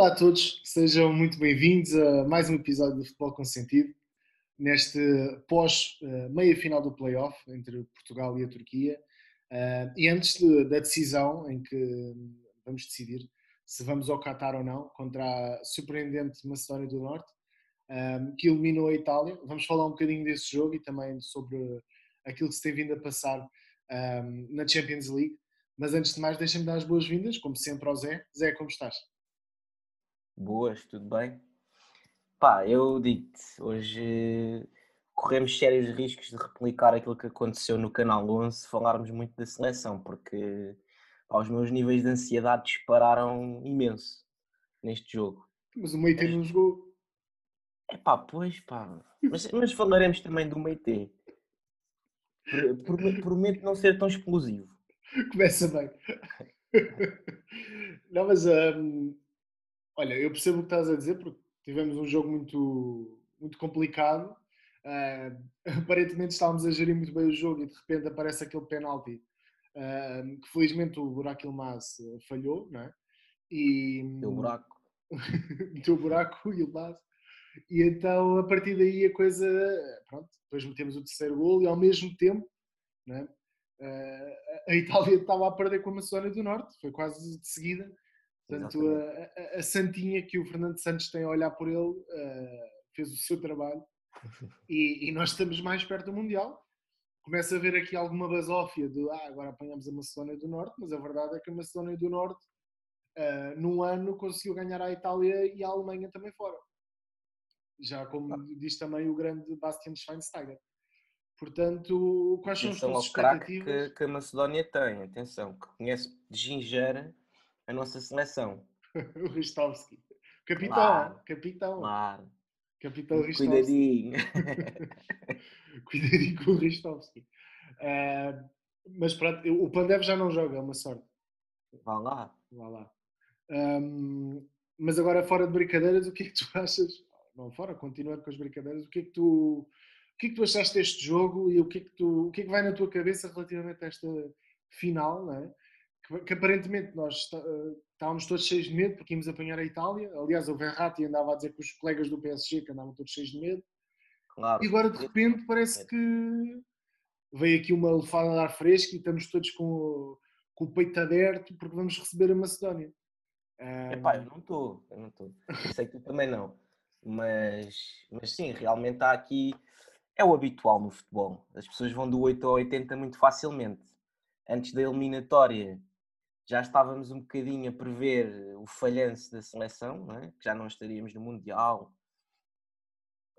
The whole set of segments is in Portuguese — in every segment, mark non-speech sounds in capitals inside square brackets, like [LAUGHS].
Olá a todos, sejam muito bem-vindos a mais um episódio do Futebol com Sentido, neste pós-meia final do playoff entre Portugal e a Turquia. Uh, e antes da decisão em que vamos decidir se vamos ao Qatar ou não, contra a surpreendente Macedónia do Norte, um, que eliminou a Itália, vamos falar um bocadinho desse jogo e também sobre aquilo que se tem vindo a passar na Champions League. Mas antes de mais, deixem-me dar as boas-vindas, como sempre, ao Zé. Zé, como estás? Boas, tudo bem? Pá, eu digo-te, hoje corremos sérios riscos de replicar aquilo que aconteceu no Canal 11 se falarmos muito da seleção, porque pá, os meus níveis de ansiedade dispararam imenso neste jogo. Mas o Meite não jogou. É pá, pois pá. Mas, mas falaremos também do Meite. Prometo não ser tão explosivo. [LAUGHS] Começa bem. [LAUGHS] Não, mas um, olha, eu percebo o que estás a dizer, porque tivemos um jogo muito, muito complicado. Uh, [LAUGHS] aparentemente estávamos a gerir muito bem o jogo e de repente aparece aquele penalti uh, que felizmente o Buraco Ilmaz falhou, não é? E, Deu buraco. [LAUGHS] Deu buraco e Ilmaz. E então a partir daí a coisa. Pronto, depois metemos o terceiro gol e ao mesmo tempo. Não é? a Itália estava a perder com a Macedónia do Norte, foi quase de seguida. Portanto, a, a, a, Santinha que o Fernando Santos tem a olhar por ele uh, fez o seu trabalho [LAUGHS] e, e, nós estamos mais perto do Mundial. Começa a haver aqui alguma basófia de ah, agora apanhamos a Macedónia do Norte, mas a verdade é que a Macedónia do Norte, uh, num ano, conseguiu ganhar a Itália e a Alemanha também fora. Já como ah. diz também o grande Bastian Schweinsteiger. Portanto, quais são atenção as expectativas? Que, que a Macedónia tem, atenção, que conhece de gingeira a nossa seleção. [LAUGHS] o Ristovski. Capitão, claro, capitão. Claro. Capitão Ristovski. Cuidadinho. [LAUGHS] Cuidadinho com o Ristovski. Uh, mas pronto, o Pandev já não joga, é uma sorte. Vá lá. Vá lá. Um, mas agora, fora de brincadeiras, o que é que tu [LAUGHS] achas? Não, fora, continuando com as brincadeiras, o que é que tu que é que tu achaste deste jogo e o que é que, tu, o que, é que vai na tua cabeça relativamente a esta final, não é? Que, que aparentemente nós uh, estávamos todos cheios de medo porque íamos apanhar a Itália. Aliás, o Verratti andava a dizer que os colegas do PSG que andavam todos cheios de medo. Claro. E agora de repente parece que veio aqui uma lefada de ar fresco e estamos todos com o, com o peito aberto porque vamos receber a Macedónia. Um... Epá, eu não estou, eu não estou. Sei que tu também não. Mas, mas sim, realmente há aqui é o habitual no futebol. As pessoas vão do 8 ao 80 muito facilmente. Antes da eliminatória já estávamos um bocadinho a prever o falhanço da seleção, é? que já não estaríamos no Mundial.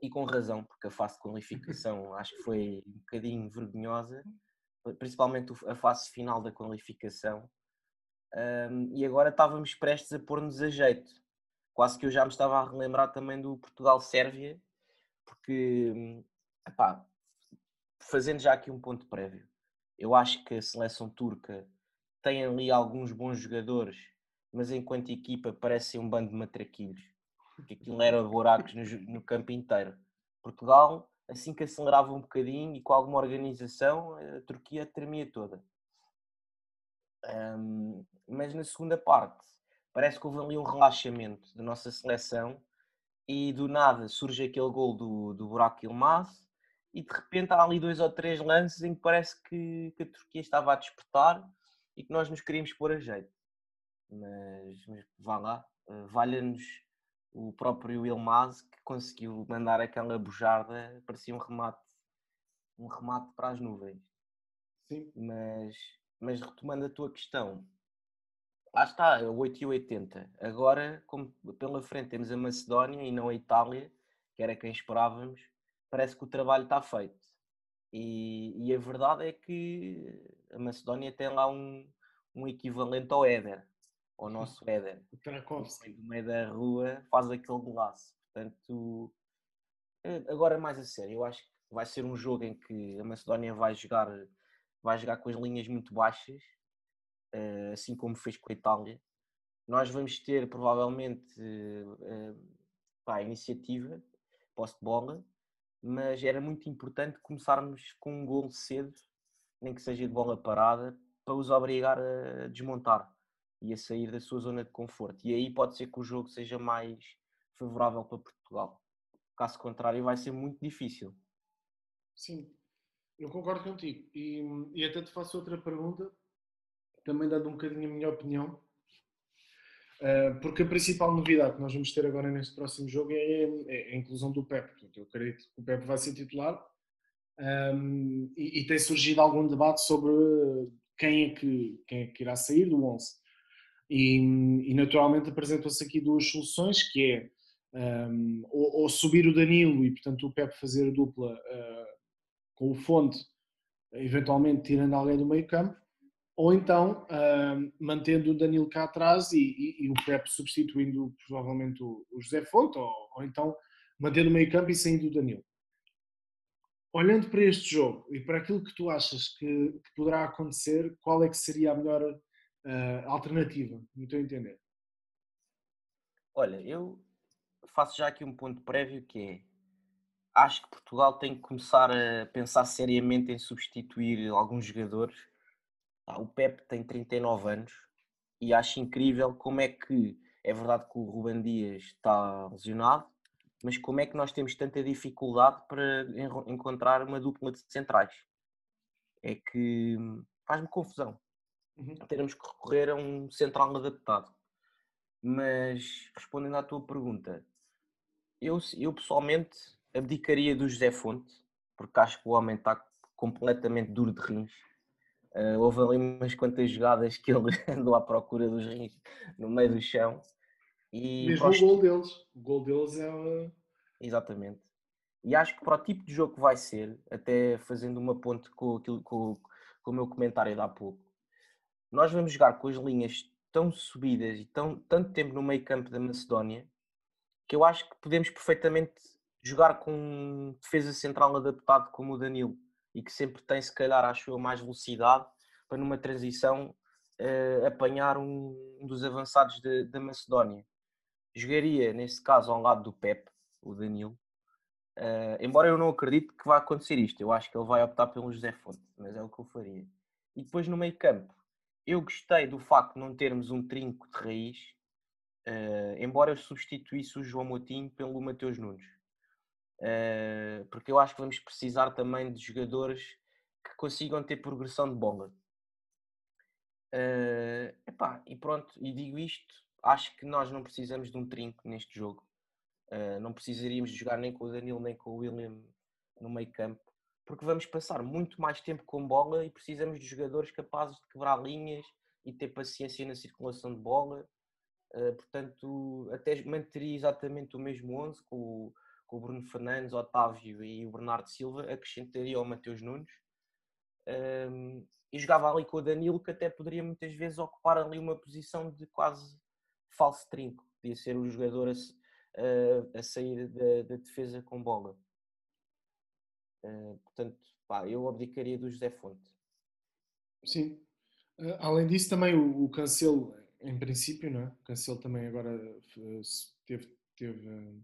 E com razão, porque a fase de qualificação [LAUGHS] acho que foi um bocadinho vergonhosa, principalmente a fase final da qualificação. Um, e agora estávamos prestes a pôr-nos a jeito. Quase que eu já me estava a relembrar também do Portugal-Sérvia, porque hum, Epá, fazendo já aqui um ponto prévio, eu acho que a seleção turca tem ali alguns bons jogadores, mas enquanto equipa parece um bando de matraquilhos. Que aquilo era buracos no, no campo inteiro. Portugal, assim que acelerava um bocadinho e com alguma organização, a Turquia tremia toda. Um, mas na segunda parte, parece que houve ali um relaxamento da nossa seleção e do nada surge aquele gol do, do Burak Yilmaz e de repente há ali dois ou três lances em que parece que, que a Turquia estava a despertar e que nós nos queríamos pôr a jeito. Mas, mas vá lá, uh, valha-nos o próprio Ilmaz que conseguiu mandar aquela bujarda, parecia um remate, um remate para as nuvens. Sim. Mas, mas retomando a tua questão, lá está, é 8 e 80. Agora, como pela frente temos a Macedónia e não a Itália, que era quem esperávamos, parece que o trabalho está feito. E, e, a verdade é que a Macedónia tem lá um, um equivalente ao Éder, ao nosso Éder. O Trakovski. No meio da rua faz aquele golaço. Portanto, eh, agora mais a sério, eu acho que vai ser um jogo em que a Macedónia vai jogar, vai jogar com as linhas muito baixas, eh, assim como fez com a Itália. Nós vamos ter provavelmente eh, a iniciativa, posse de bola, mas era muito importante começarmos com um gol cedo, nem que seja de bola parada, para os obrigar a desmontar. e a sair da sua zona de conforto. E aí pode ser que o jogo seja mais favorável para Portugal. Caso contrário, vai ser muito difícil. Sim, eu concordo contigo. E, e até te faço outra pergunta, também dando um bocadinho a minha opinião. Uh, porque a principal novidade que nós vamos ter agora neste próximo jogo é, é a inclusão do Pep. Portanto, eu acredito que o Pep vai ser titular um, e, e, tem surgido algum debate sobre quem é que, quem é que irá sair do 11. E, e naturalmente apresentam-se aqui duas soluções, que é um, ou, ou, subir o Danilo e portanto o Pep fazer a dupla uh, com o Fonte, eventualmente tirando alguém do meio campo, ou então uh, mantendo o Danilo cá atrás e, e, e, o Pep substituindo provavelmente o, o José Fonte, ou, ou, então mantendo o meio campo e saindo o Danilo olhando para este jogo e para aquilo que tu achas que, que poderá acontecer, qual é que seria a melhor uh, alternativa, no teu entender? Olha, eu faço já aqui um ponto prévio que é acho que Portugal tem que começar a pensar seriamente em substituir alguns jogadores. O Pep tem 39 anos e acho incrível como é que é verdade que o Ruben Dias está lesionado, mas como é que nós temos tanta dificuldade para encontrar uma dupla de centrais? É que faz-me confusão. Uhum. Teremos que recorrer a um central adaptado. Mas respondendo à tua pergunta, eu, eu pessoalmente abdicaria do José Fonte, porque acho que o homem está completamente duro de rins. Uh, houve ali umas quantas jogadas que ele [LAUGHS] andou à procura dos rins no meio do chão e Mesmo o gol deles. O gol deles é. Exatamente. E acho que para o tipo de jogo que vai ser, até fazendo uma ponte com, aquilo, com, com o meu comentário de há pouco, nós vamos jogar com as linhas tão subidas e tão, tanto tempo no meio campo da Macedónia que eu acho que podemos perfeitamente jogar com um defesa central adaptado como o Danilo e que sempre tem, se calhar, acho eu, mais velocidade para numa transição uh, apanhar um, um dos avançados da Macedónia jogaria, nesse caso, ao lado do Pep, o Danilo. Uh, embora eu não acredite que vá acontecer isto, eu acho que ele vai optar pelo José Fonte, mas é o que eu faria. E depois no meio campo, eu gostei do facto de não termos um trinco de raiz, uh, embora eu substituísse o João Moutinho pelo Mateus Nunes. Uh, porque eu acho que vamos precisar também de jogadores que consigam ter progressão de bola. epá, e pronto, e digo isto acho que nós não precisamos de um trinco neste jogo. Uh, não precisaríamos de jogar nem com o Danilo nem com o William no meio campo, porque vamos passar muito mais tempo com bola e precisamos de jogadores capazes de quebrar linhas e ter paciência na circulação de bola. Uh, portanto, até manteria exatamente o mesmo 11 com com o Bruno Fernandes, Otávio e o Bernardo Silva, acrescentaria o Mateus Nunes. Um, e jogava ali com o Danilo, que até poderia muitas vezes ocupar ali uma posição de quase falso trinco, podia ser o jogador a, a, a sair da, da, defesa com bola. Uh, portanto, pá, eu abdicaria do José Fonte. Sim. Uh, além disso, também o, o Cancelo, em princípio, não é? O Cancelo também agora teve. teve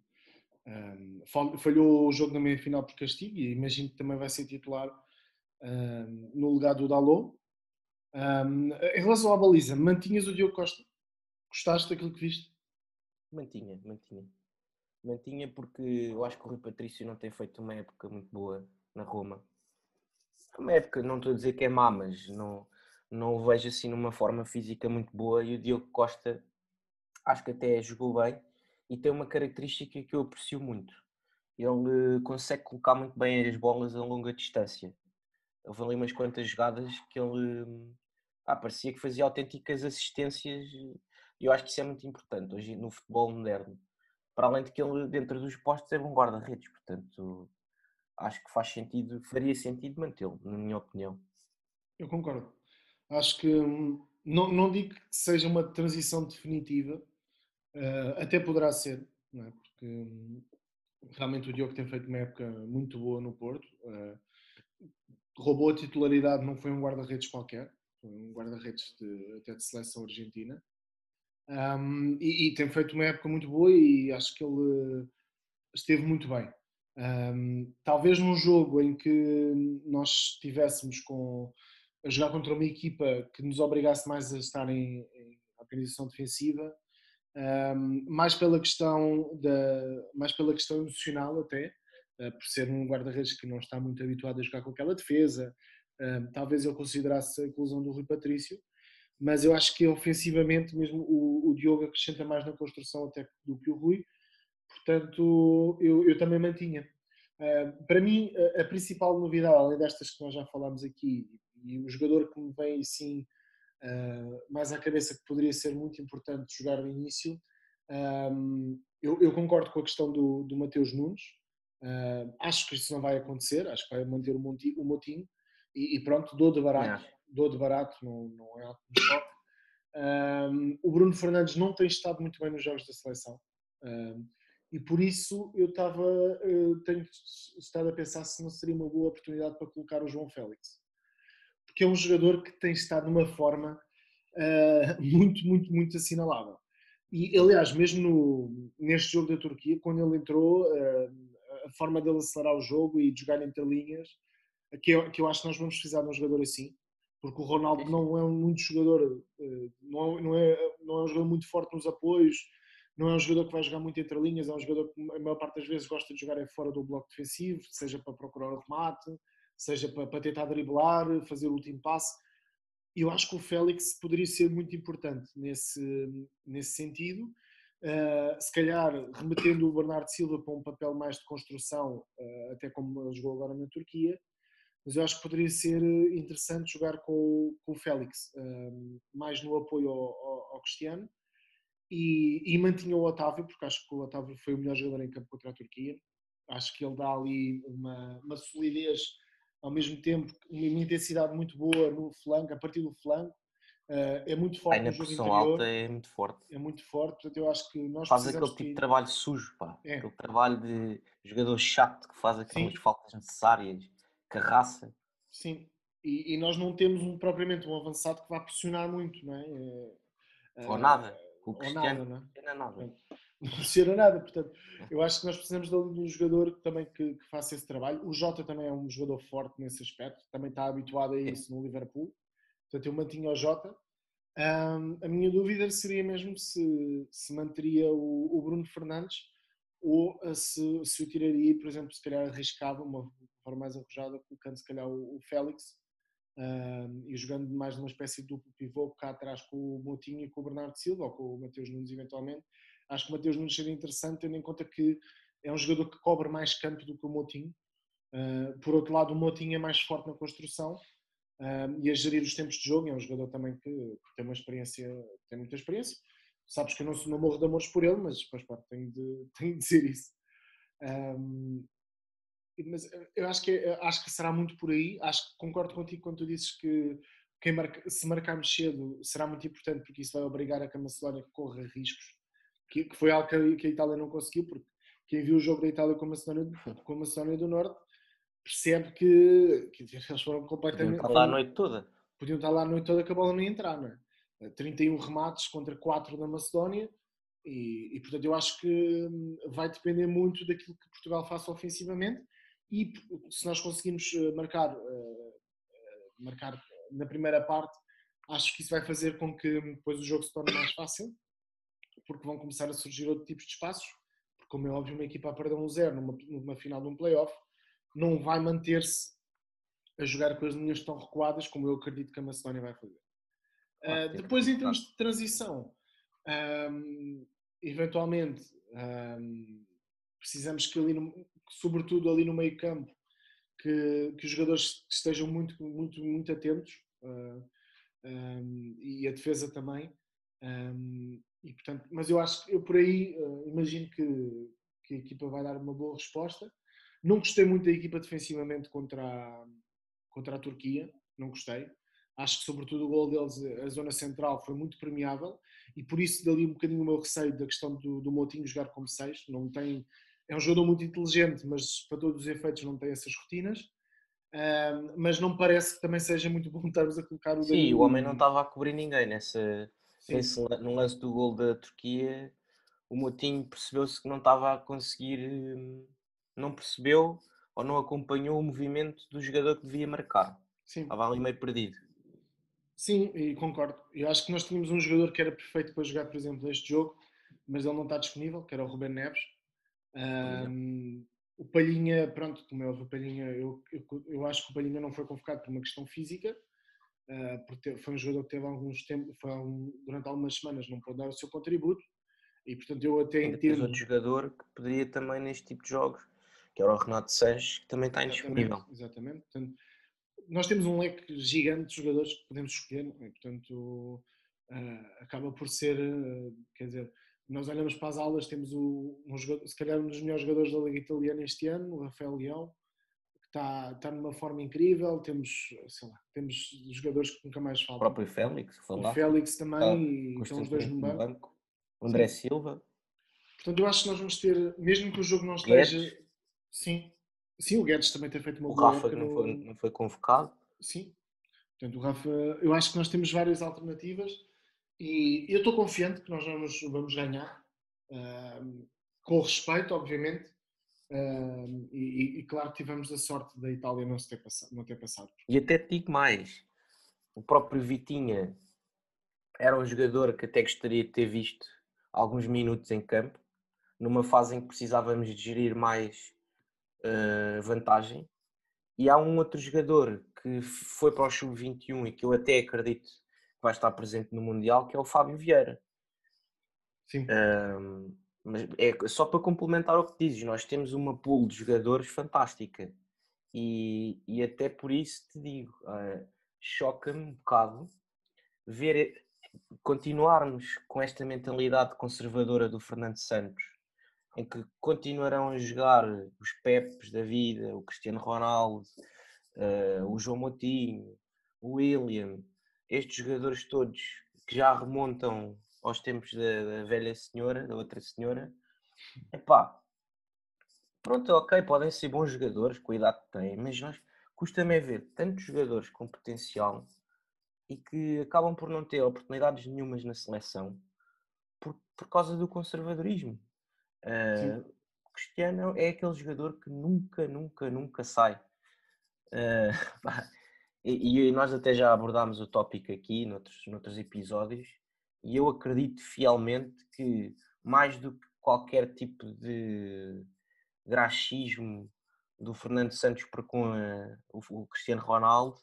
um, falhou o jogo na meia final por castigo e imagino que também vai ser titular um, no lugar do Dalot. Um, em relação à baliza, mantinhas o Diogo Costa? Gostaste daquilo que viste? Mantinha, mantinha. Mantinha porque eu acho que o Rui Patrício não tem feito uma época muito boa na Roma. Uma época, não estou a dizer que é má, mas não, não o vejo assim numa forma física muito boa. E o Diogo Costa acho que até jogou bem e tem uma característica que eu aprecio muito. Ele consegue colocar muito bem as bolas a longa distância. Houve ali umas quantas jogadas que ele ah, parecia que fazia autênticas assistências e eu acho que isso é muito importante hoje no futebol moderno. Para além de que ele, dentro dos postos, é um guarda-redes, portanto, acho que faz sentido, faria sentido mantê-lo, na minha opinião. Eu concordo. Acho que hum, não, não digo que seja uma transição definitiva, uh, até poderá ser, é? porque um, realmente o Diogo tem feito uma época muito boa no Porto. Uh, roubou a titularidade, não foi um guarda-redes qualquer, foi um guarda-redes de, até de seleção argentina. Um, e, e, tem feito uma época muito boa e acho que ele esteve muito bem. Um, talvez num jogo em que nós estivéssemos com, a jogar contra uma equipa que nos obrigasse mais a estar em, em, organização defensiva, um, mais pela questão da, mais pela questão emocional até, uh, por ser um guarda-redes que não está muito habituado a jogar com aquela defesa, talvez eu considerasse a inclusão do Rui Patrício, mas eu acho que ofensivamente mesmo o, o Diogo acrescenta mais na construção até do que o Rui, portanto eu, eu também mantinha. Uh, para mim, a, a, principal novidade, além destas que nós já falámos aqui, e o jogador que me vem sim uh, mais à cabeça que poderia ser muito importante jogar no início, eu, eu, concordo com a questão do, do Mateus Nunes. Uh, acho que isso não vai acontecer, acho que vai manter o, Monti, o Motinho e, e, pronto, dou de barato, é. dou de barato, não, não é algo que me. Um, o Bruno Fernandes não tem estado muito bem nos jogos da seleção um, e por isso eu estava, eu tenho estado a pensar se não seria uma boa oportunidade para colocar o João Félix porque é um jogador que tem estado numa forma uh, [LAUGHS] muito, muito, muito assinalável. E, aliás, mesmo no, neste jogo da Turquia, quando ele entrou, uh, a forma dele acelerar o jogo e de jogar entre linhas, que eu, que eu acho que nós vamos precisar de um jogador assim, porque o Ronaldo não é um muito jogador, uh, não, não, é, não é um jogador muito forte nos apoios, não é um jogador que vai jogar muito entre linhas, é um jogador que a maior parte das vezes gosta de jogar fora do bloco defensivo, seja para procurar o remate, seja para, para tentar driblar, fazer o último passe. Eu acho que o Félix poderia ser muito importante nesse, nesse sentido. Uh, se calhar remetendo o Bernardo Silva para um papel mais de construção, uh, até como ele jogou agora na Turquia, mas eu acho que poderia ser interessante jogar com, com o Félix, uh, mais no apoio ao, ao, ao Cristiano, e, e, mantinha o Otávio, porque acho que o Otávio foi o melhor jogador em campo contra a Turquia. Acho que ele dá ali uma, uma solidez ao mesmo tempo uma intensidade muito boa no flanco, a partir do flanco. Uh, é muito forte Ai, na pressão alta é muito forte. É muito forte, portanto eu acho que nós Faz aquele tipo de trabalho sujo, pá. É. Aquele trabalho de jogador chato que faz aquelas Sim. faltas necessárias, carraça. Sim, e, e, nós não temos um, propriamente um avançado que vá pressionar muito, não é? é ou nada. O Cristiano não é? não é nada [LAUGHS] não funciona nada. Portanto, eu acho que nós precisamos de um jogador também que, que, faça esse trabalho. O Jota também é um jogador forte nesse aspecto, também está habituado a isso no Liverpool. Portanto, eu mantinha o Jota. Um, a minha dúvida seria mesmo se, se manteria o, o Bruno Fernandes ou se, se o tiraria, por exemplo, se calhar arriscava uma forma mais arrojada, colocando se calhar o, o Félix um, e jogando mais numa espécie de duplo pivô cá atrás com o Motinho e com o Bernardo Silva ou com o Mateus Nunes eventualmente Acho que o Mateus Nunes seria interessante, tendo em conta que é um jogador que cobre mais campo do que o Motinho. Uh, por outro lado, o Motinho é mais forte na construção uh, e a gerir os tempos de jogo. É um jogador também que, tem uma experiência, tem muita experiência. Sabes que eu não, não morro de amores por ele, mas depois pá, tenho, de, [LAUGHS] tenho de dizer isso. Um, mas eu acho que, acho que será muito por aí. Acho que concordo contigo quando tu dizes que quem marca, se marcarmos cedo será muito importante porque isso vai obrigar a que a Macedónia corra riscos que, que foi algo que a, que a, Itália não conseguiu, porque quem viu o jogo da Itália com a Macedónia, [LAUGHS] com a Macedónia do Norte percebe que, que eles foram completamente. Podiam estar lá a noite toda. Podiam estar lá a noite toda que a bola não ia entrar, não é? 31 remates contra 4 da Macedónia. E, e, portanto eu acho que hum, vai depender muito daquilo que Portugal faça ofensivamente e se nós conseguimos eh, marcar, uh, marcar na primeira parte, acho que isso vai fazer com que depois o jogo se torne mais fácil porque vão começar a surgir outros tipos de espaços, porque como é óbvio uma equipa a perder um zero numa, numa final de um playoff não vai manter-se a jogar com as linhas tão recuadas como eu acredito que a Macedónia vai fazer. Uh, depois em termos de transição, um, eventualmente um, precisamos que ali, no, sobretudo ali no meio campo, que, que os jogadores estejam muito, muito, muito atentos uh, um, e a defesa também. Um, e, portanto, mas eu acho que eu por aí uh, imagino que, que, a equipa vai dar uma boa resposta. Não gostei muito da equipa defensivamente contra a, contra a Turquia, não gostei. Acho que, sobretudo, o gol deles, a zona central, foi muito premiável e por isso dali um bocadinho o meu receio da questão do, do Moutinho jogar como seis. Não tem, é um jogador muito inteligente, mas para todos os efeitos não tem essas rotinas. Uh, mas não parece que também seja muito bom [LAUGHS] estarmos a colocar o Sim, o homem não estava a cobrir ninguém nessa, Esse, no lance do gol da Turquia, o Motinho percebeu-se que não estava a conseguir, hum, não percebeu ou não acompanhou o movimento do jogador que devia marcar. Sim. Estava ali meio perdido. Sim, e concordo. Eu acho que nós tínhamos um jogador que era perfeito para jogar, por exemplo, este jogo, mas ele não está disponível, que era o Ruben Neves. Um, o Palhinha, pronto, como é o Palhinha, eu, eu, eu, acho que o Palhinha não foi convocado por uma questão física, porque foi um jogador que teve alguns tempos, foi um, durante algumas semanas não pôde dar o seu contributo, e portanto eu até entendo. outro jogador que poderia também neste tipo de jogos, que era o Renato Sanches, que também está indisponível. Exatamente. Portanto, nós temos um leque gigante de jogadores que podemos escolher, e, portanto uh, acaba por ser, uh, quer dizer, nós olhamos para as aulas, temos o, um jogador, se calhar um dos melhores jogadores da Liga Italiana este ano, o Rafael Leão, está, está numa forma incrível, temos, sei lá, temos jogadores que nunca mais faltam. O próprio Félix, o Félix também, ah, e estão os dois no banco. banco. O André sim. Silva. Portanto, eu acho que nós vamos ter, mesmo que o jogo não esteja... Guedes. Sim, sim, o Guedes também tem feito uma o boa Rafa não, foi, não foi convocado. Sim, portanto o Rafa, eu acho que nós temos várias alternativas e eu estou confiante que nós vamos, vamos ganhar, uh, com respeito, obviamente, uh, e, e, claro que tivemos a sorte da Itália não, ter, passado, não ter passado. E até te digo mais, o próprio Vitinha era um jogador que até gostaria de ter visto alguns minutos em campo, numa fase em que precisávamos de gerir mais uh, vantagem. E há um outro jogador que foi para o Sub-21 e que eu até acredito vai estar presente no Mundial, que é o Fábio Vieira. Sim. Um, mas é só para complementar o que dizes, nós temos uma pool de jogadores fantástica. E, e até por isso te digo, uh, choca-me um bocado ver continuarmos com esta mentalidade conservadora do Fernando Santos, em que continuarão a jogar os Pepes da vida, o Cristiano Ronaldo, uh, o João Moutinho, o William, estes jogadores todos que já remontam aos tempos da, da velha senhora, da outra senhora, epá, pronto, ok, podem ser bons jogadores, cuidado que têm, mas nós custa-me é ver tantos jogadores com potencial e que acabam por não ter oportunidades nenhumas na seleção por, por causa do conservadorismo. Uh, Cristiano é aquele jogador que nunca, nunca, nunca sai. [LAUGHS] Uh, E, e, nós até já abordámos o tópico aqui noutros, noutros episódios, e eu acredito fielmente que mais do que qualquer tipo de graxismo do Fernando Santos para com a, o, Cristiano Ronaldo,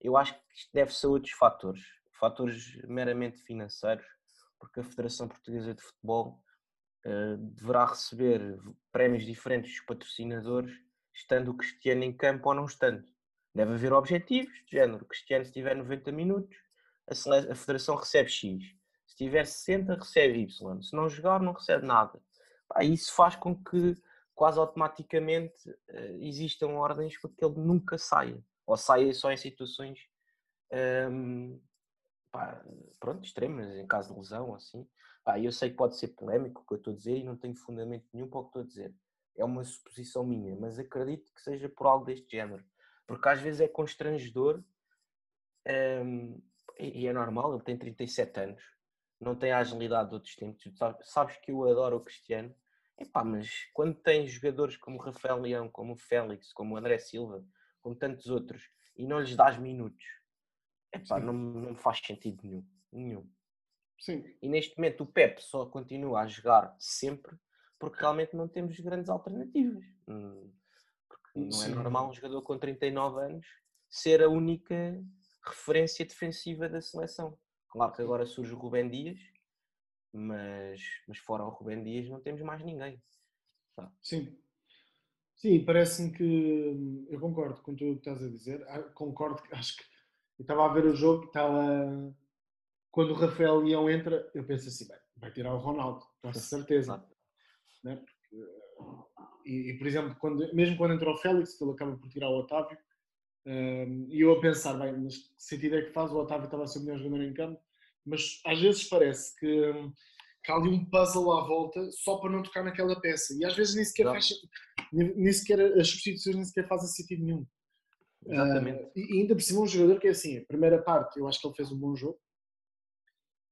eu acho que isto deve-se a outros fatores, fatores meramente financeiros, porque a Federação Portuguesa de Futebol uh, deverá receber prémios diferentes dos patrocinadores, estando o Cristiano em campo ou não estando. Deve haver objetivos, de género, Cristiano se tiver 90 minutos, a, a Federação recebe X. Tiver 60, recebe Y. Se não jogar, não recebe nada. Isso faz com que quase automaticamente uh, existam ordens para que ele nunca saia. Ou saia só em situações um, pá, pronto, extremas, em caso de lesão, assim. Pá, eu sei que pode ser polémico o que eu estou a dizer e não tenho fundamento nenhum para o que estou a dizer. É uma suposição minha, mas acredito que seja por algo deste género porque às vezes é constrangedor um, e, é normal, ele tem 37 anos, não tem a agilidade de outros tempos. Sabes que eu adoro o Cristiano, Epá, mas quando tens jogadores como o Rafael Leão, como o Félix, como o André Silva, como tantos outros, e não lhes dás minutos, epá, não, não faz sentido nenhum. nenhum. Sim. E neste momento o Pep só continua a jogar sempre porque realmente não temos grandes alternativas. Hum, não é Sim. é normal um jogador com 39 anos ser a única referência defensiva da seleção. Claro que agora surge o Rubem Dias, mas, mas fora o Rubem Dias não temos mais ninguém. Tá. Sim. Sim, parece-me que eu concordo com tudo o que estás a dizer. Ah, concordo que acho que eu estava a ver o jogo, estava quando o Rafael Leão entra, eu penso assim, bem, vai tirar o Ronaldo, com [LAUGHS] certeza. Né? Porque e, e, por exemplo, quando, mesmo quando entrou o Félix, ele acaba por tirar o Otávio, um, e eu a pensar, bem, mas que sentido é que faz? O Otávio estava a ser o melhor jogador em campo, mas às vezes parece que, que há ali um puzzle à volta só para não tocar naquela peça, e às vezes nem sequer, faz, nem sequer as substituições nem sequer fazem sentido nenhum. Exatamente. Uh, e ainda por cima um jogador que é assim, a primeira parte eu acho que ele fez um bom jogo,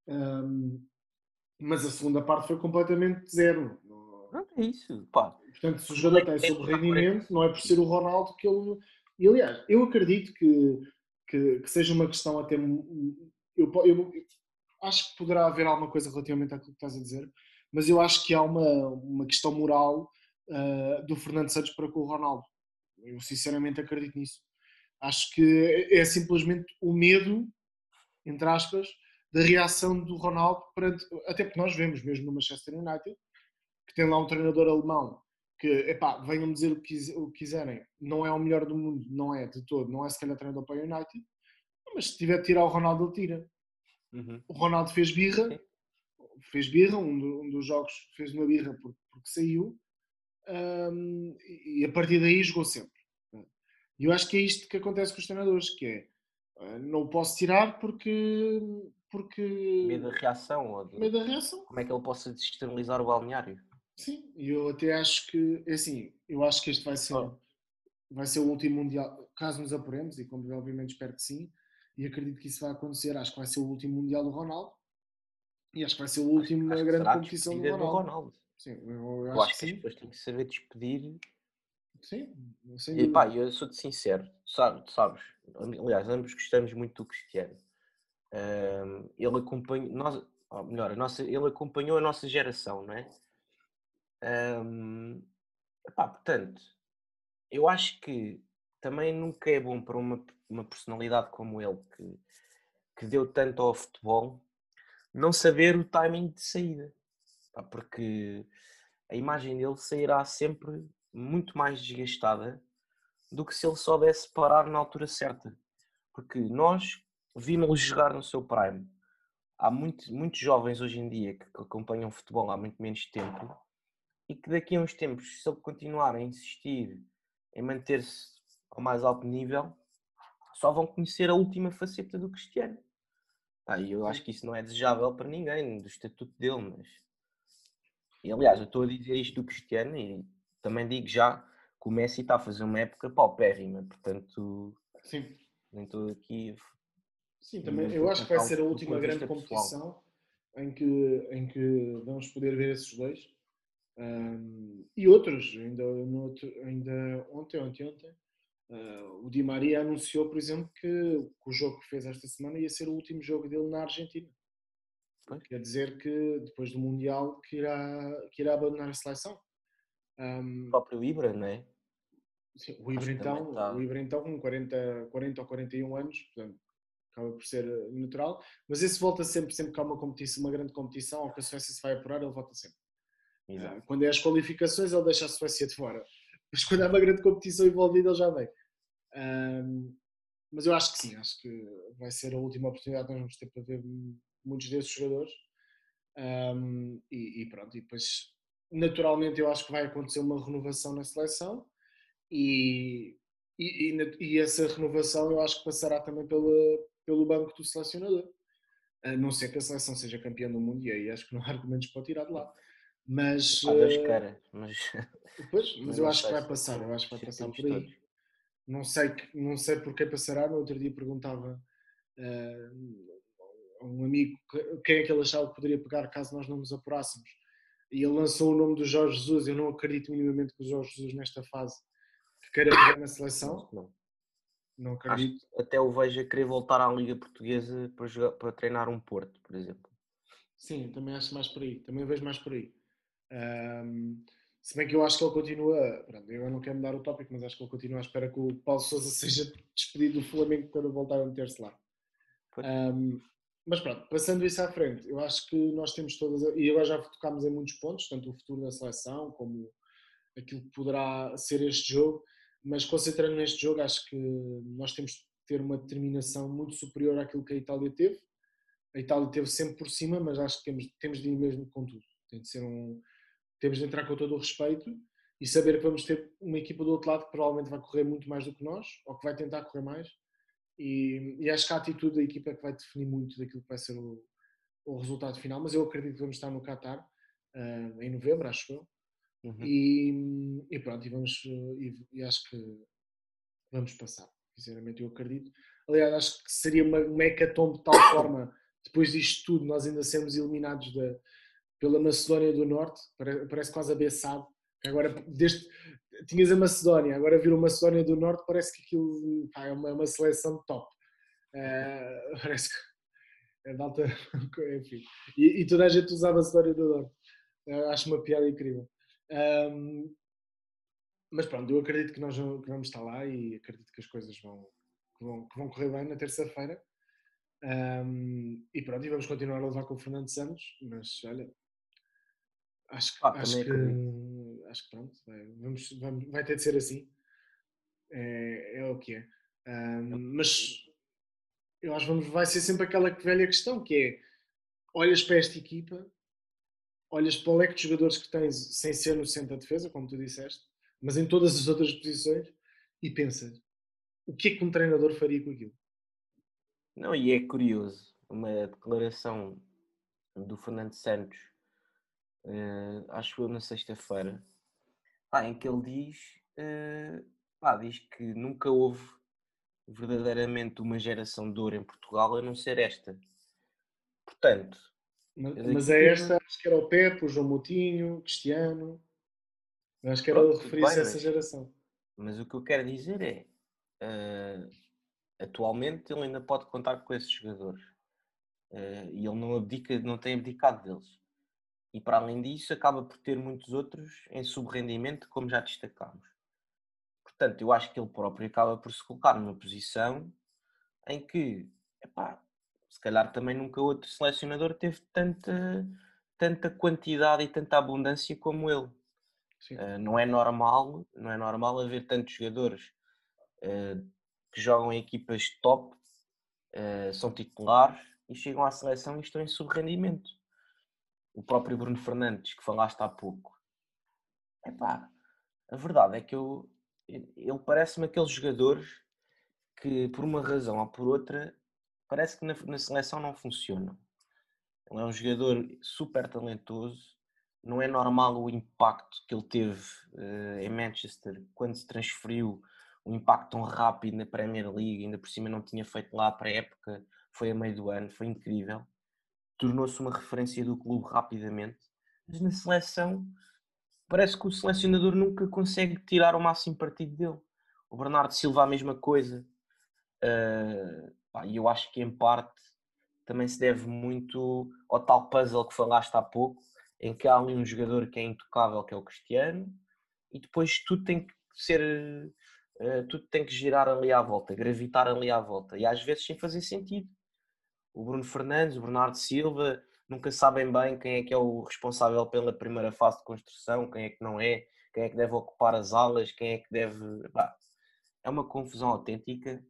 um, mas a segunda parte foi completamente zero. Não é isso, pá. Portanto, se o jogador tem sobre rendimento, não é por ser o Ronaldo que ele. E aliás, eu acredito que que, que seja uma questão até. Eu, eu, acho que poderá haver alguma coisa relativamente àquilo que estás a dizer, mas eu acho que há uma, uma questão moral uh, do Fernando Santos para com o Ronaldo. Eu sinceramente acredito nisso. Acho que é simplesmente o medo, entre aspas, da reação do Ronaldo perante. Até porque nós vemos mesmo no Manchester United que tem lá um treinador alemão que, epá, venham dizer o que quiserem, não é o melhor do mundo, não é de todo, não é se calhar treinador para o United, mas se tiver de tirar o Ronaldo, ele tira. Uhum. O Ronaldo fez birra, fez birra, um, do, um, dos jogos fez uma birra porque, porque saiu, um, e a partir daí jogou sempre. E eu acho que é isto que acontece com os treinadores, que é ah, não o posso tirar porque. porque... Medo da reação. Ou de... Medo da reação. Como é que ele possa desestabilizar o balneário? Sim, e eu até acho que, é assim, eu acho que este vai ser, oh. vai ser o último Mundial, caso nos apuremos, e como obviamente espero que sim, e acredito que isso vai acontecer, acho que vai ser o último Mundial do Ronaldo, e acho que vai ser o último na grande competição do Ronaldo. do Ronaldo. Sim, eu, eu, eu acho, acho, que, que as pessoas têm que saber despedir. Sim, E pá, eu sou-te sincero, sabe, sabes, aliás, ambos gostamos muito do Cristiano. Um, ele acompanhou, nós, melhor, a nossa, ele acompanhou a nossa geração, não é? Um, epá, portanto, eu acho que também nunca é bom para uma, uma personalidade como ele, que, que deu tanto ao futebol, não saber o timing de saída. porque a imagem dele sairá sempre muito mais desgastada do que se ele soubesse parar na altura certa. Porque nós vimos-lo jogar no seu prime. Há muito, muitos jovens hoje em dia que acompanham futebol há muito menos tempo e que daqui a uns tempos, se ele continuar a insistir em manter-se ao mais alto nível, só vão conhecer a última faceta do Cristiano. Ah, e eu acho que isso não é desejável para ninguém, do estatuto dele, mas. E aliás, eu estou a dizer isto do Cristiano e também digo já que o Messi está a fazer uma época paupérrima, portanto. Sim. Nem estou aqui. Sim, também. Eu acho que vai ser a última grande competição em que, em que vamos poder ver esses dois. Um, e outros, ainda, no, ainda ontem, ontem, ontem, uh, o Di Maria anunciou, por exemplo, que, que, o jogo que fez esta semana ia ser o último jogo dele na Argentina. Quer dizer que depois do Mundial que irá, que irá abandonar a seleção. Um, o próprio Ibra, não é? Sim, o, Ibra então, tá... o Ibra então com 40, 40 ou 41 anos, portanto, acaba por ser natural, mas esse volta sempre, sempre que há uma competição, uma grande competição, ou que a Suécia se vai apurar, ele volta sempre. Exato. Quando é as qualificações, ele deixa a Suécia de fora. Mas quando há uma grande competição envolvida, ele já vem. Um, mas eu acho que sim, acho que vai ser a última oportunidade que nós vamos ter para ver muitos desses jogadores. Um, e, e, pronto, e depois, naturalmente, eu acho que vai acontecer uma renovação na seleção e, e, e essa renovação eu acho que passará também pela, pelo banco do selecionador. A não ser que a seleção seja campeã do mundo, e aí acho que não há argumentos para tirar de lá. Mas. Ah, das caras, mas. Pois, [LAUGHS] mas eu acho que vai passar, eu acho que vai passar por aí. Não sei, não sei por que passará. No outro dia perguntava uh, a um amigo quem é que ele achava que poderia pegar caso nós não nos apurássemos. E ele lançou o nome do Jorge Jesus. Eu não acredito minimamente que o Jorge Jesus, nesta fase, que queira pegar na seleção. Não. Não acredito. Até o vejo a querer voltar à Liga Portuguesa para, jogar, para treinar um Porto, por exemplo. Sim, também acho mais por aí. Também vejo mais por aí. Um, se bem que eu acho que ele continua. Pronto, eu não quero mudar o tópico, mas acho que ele continua à espera que o Paulo Souza [LAUGHS] seja despedido do Flamengo quando voltar a meter-se lá. Um, mas pronto, passando isso à frente, eu acho que nós temos todas. E agora já tocámos em muitos pontos, tanto o futuro da seleção como aquilo que poderá ser este jogo. Mas concentrando neste jogo, acho que nós temos de ter uma determinação muito superior àquilo que a Itália teve. A Itália teve sempre por cima, mas acho que temos, temos de ir mesmo com tudo. Tem de ser um, temos de entrar com todo o respeito e saber que vamos ter uma equipa do outro lado que provavelmente vai correr muito mais do que nós, ou que vai tentar correr mais. E, e acho que a atitude da equipa é que vai definir muito daquilo que vai ser o, o resultado final. Mas eu acredito que vamos estar no Qatar uh, em novembro, acho eu. Uhum. E, e, pronto, e, vamos, e, e, acho que vamos passar. Sinceramente, eu acredito. Aliás, acho que seria uma, uma hecatombe de tal forma, depois disto tudo, nós ainda sermos eliminados da, pela Macedónia do Norte, parece quase abeçado. Agora, desde, tinhas a Macedónia, agora vir a Macedónia do Norte, parece que aquilo pá, é uma, uma seleção top. Uh, [LAUGHS] parece que a malta. [LAUGHS] Enfim. E, e, toda a gente usava a história do Dor. Uh, acho uma piada incrível. Um, mas pronto, eu acredito que nós que vamos estar lá e acredito que as coisas vão, que vão, que vão correr bem na terça-feira. Um, e pronto, e vamos continuar a levar com o Fernando Santos, mas olha, acho, ah, acho, que, acho que pronto, vai, vamos, vamos, vai ter de ser assim. É, é o que é. Um, mas eu acho que vamos, vai ser sempre aquela velha questão que é olhas para esta equipa, olhas para o leque de jogadores que tens sem ser no centro da defesa, como tu disseste, mas em todas as outras posições, e pensas o que é que um treinador faria com aquilo? Não, e é curioso, uma declaração do Fernando Santos, uh, acho eu na sexta-feira, em que ele diz, uh, pá, diz que nunca houve verdadeiramente uma geração de ouro em Portugal a não ser esta. Portanto, mas, mas é esta, acho que era o Pepe, o João Moutinho, o Cristiano. Acho que era referir-se a essa geração. Mas o que eu quero dizer é uh, atualmente ele ainda pode contar com esses jogadores uh, e ele não abdica, não tem abdicado deles. E para além disso, acaba por ter muitos outros em subrendimento, como já destacámos. Portanto, eu acho que ele próprio acaba por se colocar numa posição em que, epá, se calhar também nunca outro selecionador teve tanta, tanta quantidade e tanta abundância como ele. Uh, não é normal, não é normal haver tantos jogadores uh, que jogam em equipas top, uh, são titulares e chegam à seleção e estão em subrendimento. O próprio Bruno Fernandes, que falaste há pouco. Epá, a verdade é que eu, ele parece-me aqueles jogadores que, por uma razão ou por outra, parece que na, na seleção não funcionam. Ele é um jogador super talentoso, não é normal o impacto que ele teve uh, em Manchester quando se transferiu, um impacto tão rápido na Premier League, ainda por cima não tinha feito lá para a época, foi a meio do ano, foi incrível. Tornou-se uma referência do clube rapidamente, mas na seleção parece que o selecionador nunca consegue tirar o máximo partido dele. O Bernardo Silva a mesma coisa. Uh, e eu acho que em parte também se deve muito ao tal puzzle que falaste há pouco, em que há ali um jogador que é intocável, que é o Cristiano, e depois tudo tem que ser, uh, tudo tem que girar ali à volta, gravitar ali à volta, e às vezes sem fazer sentido. O Bruno Fernandes, o Bernardo Silva, nunca sabem bem quem é que é o responsável pela primeira fase de construção, quem é que não é, quem é que deve ocupar as alas, quem é que deve. Bah, é uma confusão autêntica.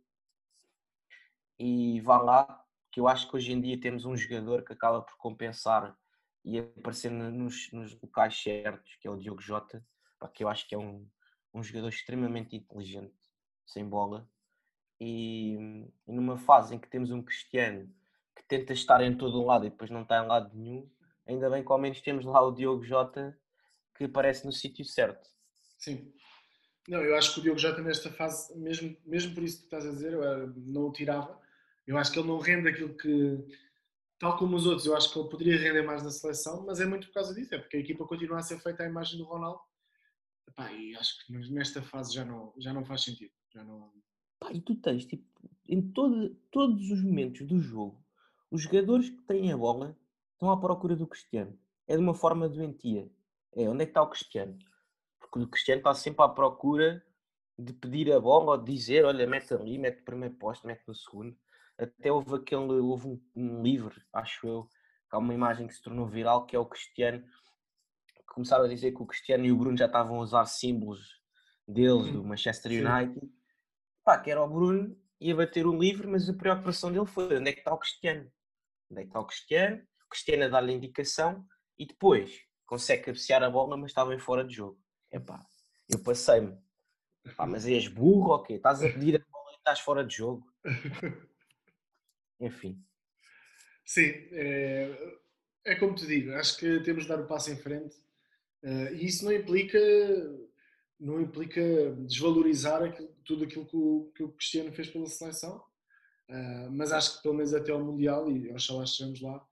E vá lá, que eu acho que hoje em dia temos um jogador que acaba por compensar e aparecer nos, nos locais certos, que é o Diogo Jota, que eu acho que é um, um jogador extremamente inteligente, sem bola. E, e numa fase em que temos um Cristiano que tenta estar em todo o lado e depois não está em lado nenhum, ainda bem que ao menos temos lá o Diogo Jota que aparece no sítio certo. Sim. Não, eu acho que o Diogo Jota nesta fase, mesmo, mesmo por isso que tu estás a dizer, eu eh, não o tirava. Eu acho que ele não rende aquilo que, tal como os outros, eu acho que ele poderia render mais na seleção, mas é muito por causa disso, é porque a equipa continua a ser feita à imagem do Ronaldo. Epá, e acho que nesta fase já não, já não faz sentido. Já não... Pá, e tu tens, tipo, em todo, todos os momentos do jogo, os jogadores que têm a bola estão à procura do Cristiano. É de uma forma doentia. É, onde é que está o Cristiano? Porque o Cristiano está sempre à procura de pedir a bola ou de dizer, olha, mete ali, mete o primeiro posto, mete no segundo. Até houve aquele, houve um, um livro, acho eu, que há uma imagem que se tornou viral, que é o Cristiano, que começaram a dizer que o Cristiano e o Bruno já estavam a usar símbolos deles, do Manchester United. Pá, que era o Bruno, ia bater o livro, mas a preocupação dele foi onde é que está o Cristiano? Onde é que está o Cristiano, o Cristiano a dar-lhe indicação e depois consegue cabecear a bola, mas estava em fora de jogo. Epá, eu passei-me. mas és burro ou quê? Estás a pedir a bola e estás fora de jogo. Enfim. Sim, é, é como te digo, acho que temos de dar o passo em frente uh, e isso não implica não implica desvalorizar aquilo, tudo aquilo que o, que o Cristiano fez pela seleção, Uh, mas acho que pelo menos até ao Mundial, e oxalá chegamos lá,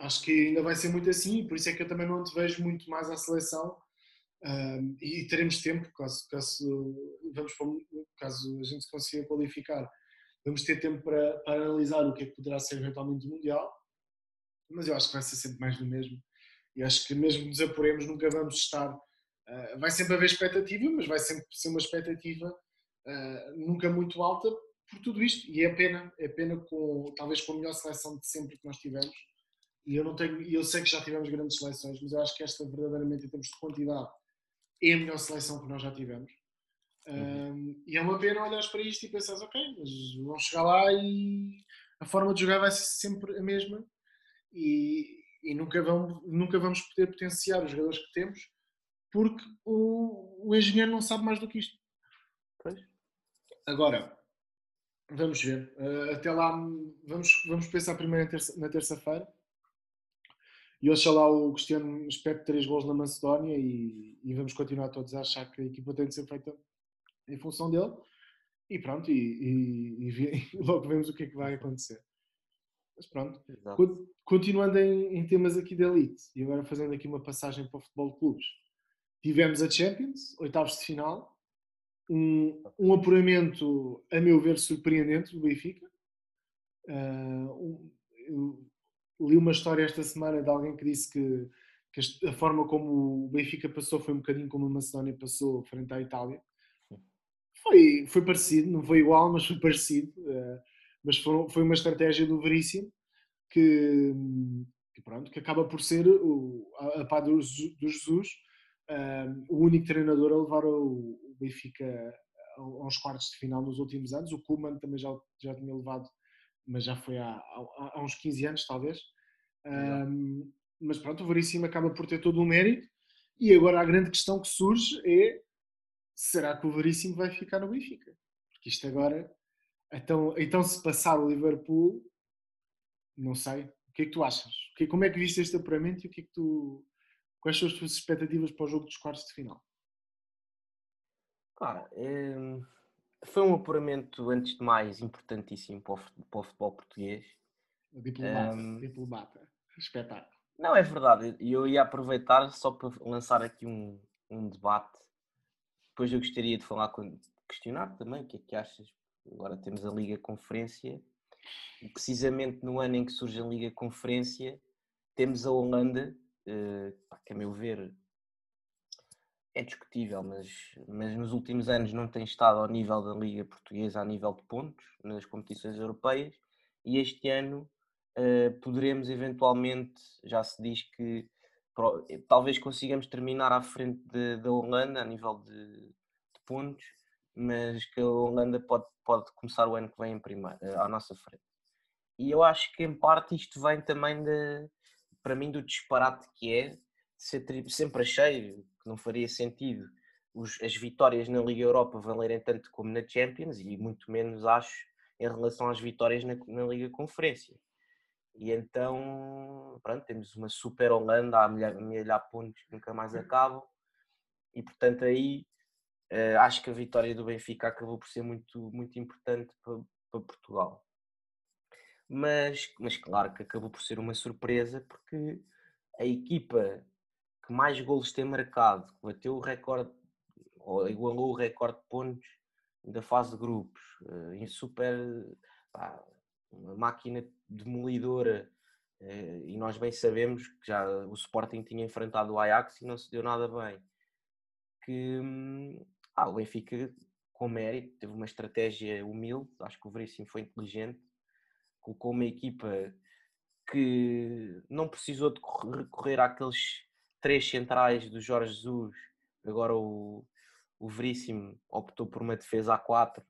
acho que ainda vai ser muito assim, por isso é que eu também não te vejo muito mais à seleção. Uh, e teremos tempo, caso, caso, vamos para, caso a gente consiga qualificar vamos ter tempo para, para analisar o que é que poderá ser eventualmente o Mundial, mas eu acho que vai ser sempre mais do mesmo. E acho que mesmo nos apuremos, nunca vamos estar. Uh, vai sempre haver expectativa, mas vai sempre ser uma expectativa nunca muito alta por tudo isto. E é pena, é pena com, talvez com a melhor seleção de sempre que nós tivemos. E eu não tenho, eu sei que já tivemos grandes seleções, mas eu acho que esta verdadeiramente em termos de quantidade é a melhor seleção que nós já tivemos. Uhum. Um, e é uma pena olhar para isto e pensar, ok, mas vão chegar lá e a forma de jogar vai ser sempre a mesma e, e nunca, vamos, nunca vamos poder potenciar os jogadores que temos porque o, o engenheiro não sabe mais do que isto. Pois. Agora, vamos ver. Uh, até lá, vamos, vamos pensar primeiro na terça-feira. E oxalá o Cristiano espete três gols na Macedónia e, e, vamos continuar todos a achar que a equipa tem de ser feita em função dele. E pronto, e, e, e [LAUGHS] logo vemos o que é que vai acontecer. Mas pronto, Exato. continuando em, em, temas aqui da Elite, e agora fazendo aqui uma passagem para o futebol de clubes, tivemos a Champions, oitavos de final, um, um apuramento, a meu ver, surpreendente do Benfica. Uh, um, li uma história esta semana de alguém que disse que, que, a forma como o Benfica passou foi um bocadinho como a Macedónia passou frente à Itália. Foi, foi parecido, não foi igual, mas foi parecido. Uh, mas foi, foi uma estratégia do Veríssimo que, que, pronto, que acaba por ser o, a, a pá do, do Jesus uh, o único treinador a levar o, o Benfica aos quartos de final nos últimos anos. O Kuman também já, já tinha levado mas já foi há, há, há uns 15 anos, talvez. Um, mas pronto, o Veríssimo acaba por ter todo o mérito. E agora a grande questão que surge é: será que o Veríssimo vai ficar no Benfica? Porque isto agora. Então, então se passar o Liverpool, não sei. O que é que tu achas? Como é que viste este apuramento e o que é que tu. Quais são as tuas expectativas para o jogo dos quartos de final? Claro, é foi um apuramento, antes de mais, importantíssimo para o, futebol português. Diplomata, um, diplomata, espetáculo. Não, é verdade. Eu ia aproveitar só para lançar aqui um, um debate. Depois eu gostaria de falar com, questionar também o que é que achas. Agora temos a Liga Conferência e precisamente no ano em que surge a Liga Conferência temos a Holanda, que a meu ver é discutível, mas, mas nos últimos anos não tem estado ao nível da Liga Portuguesa, a nível de pontos, nas competições europeias, e este ano uh, poderemos eventualmente, já se diz que talvez consigamos terminar à frente da Holanda a nível de, de, pontos, mas que a Holanda pode, pode começar o ano que vem em primeiro, à nossa frente. E eu acho que em parte isto vem também de, para mim do disparate que é sempre achei que não faria sentido os, as vitórias na Liga Europa valerem tanto como na Champions e muito menos acho em relação às vitórias na, na Liga Conferência. E então, pronto, temos uma super Holanda a amelhar pontos que nunca mais acabam. E portanto aí uh, acho que a vitória do Benfica acabou por ser muito, muito importante para, para Portugal. Mas, mas claro que acabou por ser uma surpresa porque a equipa que mais golos tem marcado, que bateu o recorde, ou igualou o recorde de pontos da fase de grupos, eh, em super, pá, uma máquina demolidora, eh, e nós bem sabemos que já o Sporting tinha enfrentado o Ajax e não se deu nada bem. Que ah, o Benfica, com mérito, teve uma estratégia humilde, acho que o Veríssimo foi inteligente, colocou uma equipa que não precisou de recorrer àqueles três centrais do Jorge Jesus, agora o, o Veríssimo optou por uma defesa a 4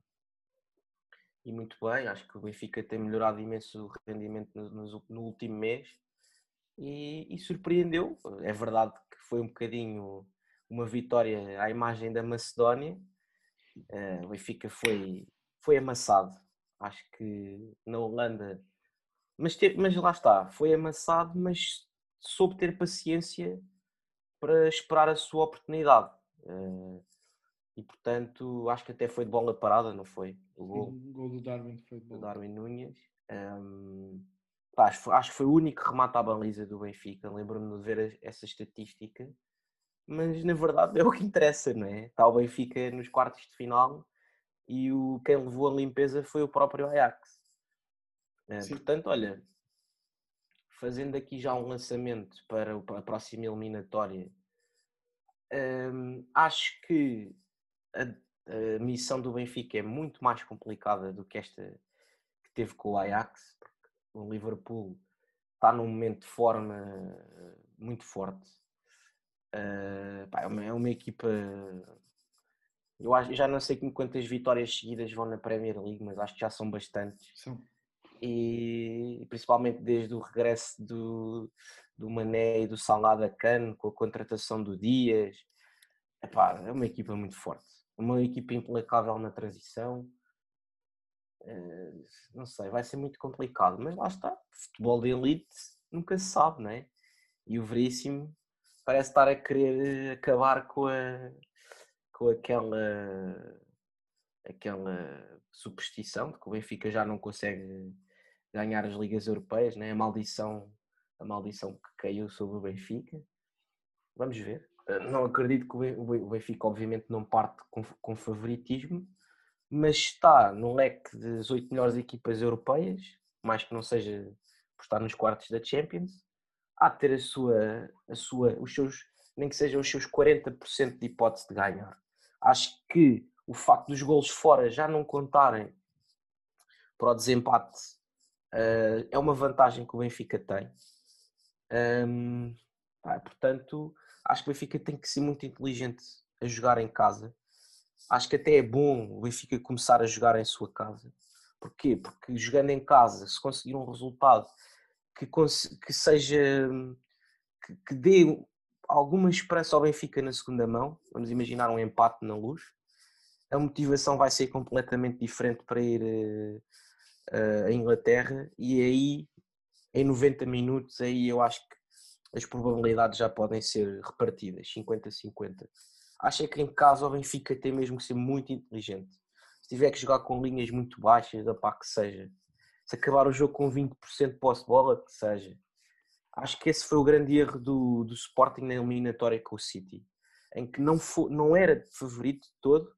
e muito bem, acho que o Benfica tem melhorado imenso o rendimento no, no, no último mês e, e, surpreendeu. É verdade que foi um bocadinho uma vitória à imagem da Macedónia. Uh, o Benfica foi, foi amassado. Acho que na Holanda, mas, teve, mas lá está, foi amassado, mas soube ter paciência para esperar a sua oportunidade. Uh, e portanto, acho que até foi de bola parada, não foi? O gol, o gol do Darwin foi de bola. Darwin Nunes. Um, pá, acho, acho, que foi o único remate à baliza do Benfica. Lembro-me de ver essa estatística. Mas na verdade [LAUGHS] é o que interessa, não é? Está o Benfica nos quartos de final e o, quem levou a limpeza foi o próprio Ajax. Uh, portanto, olha, fazendo aqui já um lançamento para a próxima eliminatória, um, acho que a, a, missão do Benfica é muito mais complicada do que esta que teve com o Ajax, porque o Liverpool está num momento de forma muito forte. Uh, pá, é, uma, é, uma, equipa. Eu acho, já não sei quantas vitórias seguidas vão na Premier League, mas acho que já são bastantes. São. E principalmente desde o regresso do, do Mané e do Salada Cano, com a contratação do Dias. Epá, é uma equipa muito forte. Uma equipa implacável na transição. Uh, não sei, vai ser muito complicado, mas lá está. Futebol de elite nunca se sabe, não é? E o Veríssimo parece estar a querer acabar com, a, com aquela, aquela superstição de que o Benfica já não consegue ganhar as ligas europeias, né? a maldição a maldição que caiu sobre o Benfica. Vamos ver. Não acredito que o Benfica, obviamente, não parte com, com favoritismo, mas está no leque das oito melhores equipas europeias, mais que não seja por estar nos quartos da Champions, há de ter a sua, a sua, os seus, nem que sejam os seus 40% de hipótese de ganhar. Acho que o facto dos golos fora já não contarem para o desempate uh, é uma vantagem que o Benfica tem. Um, pá, portanto, acho que o Benfica tem que ser muito inteligente a jogar em casa. Acho que até é bom o Benfica começar a jogar em sua casa. Porquê? Porque jogando em casa, se conseguir um resultado que, que seja que, que, dê alguma esperança ao Benfica na segunda mão, vamos imaginar um empate na luz, a motivação vai ser completamente diferente para ir uh, à Inglaterra e aí em 90 minutos aí eu acho que as probabilidades já podem ser repartidas, 50-50. Acho é que em casa o Benfica tem mesmo que ser muito inteligente. Se tiver que jogar com linhas muito baixas, da pá que seja, se acabar o jogo com 20% de posse de bola, que seja. Acho que esse foi o grande erro do, do Sporting na eliminatória com o City, em que não, foi, não era favorito de todo,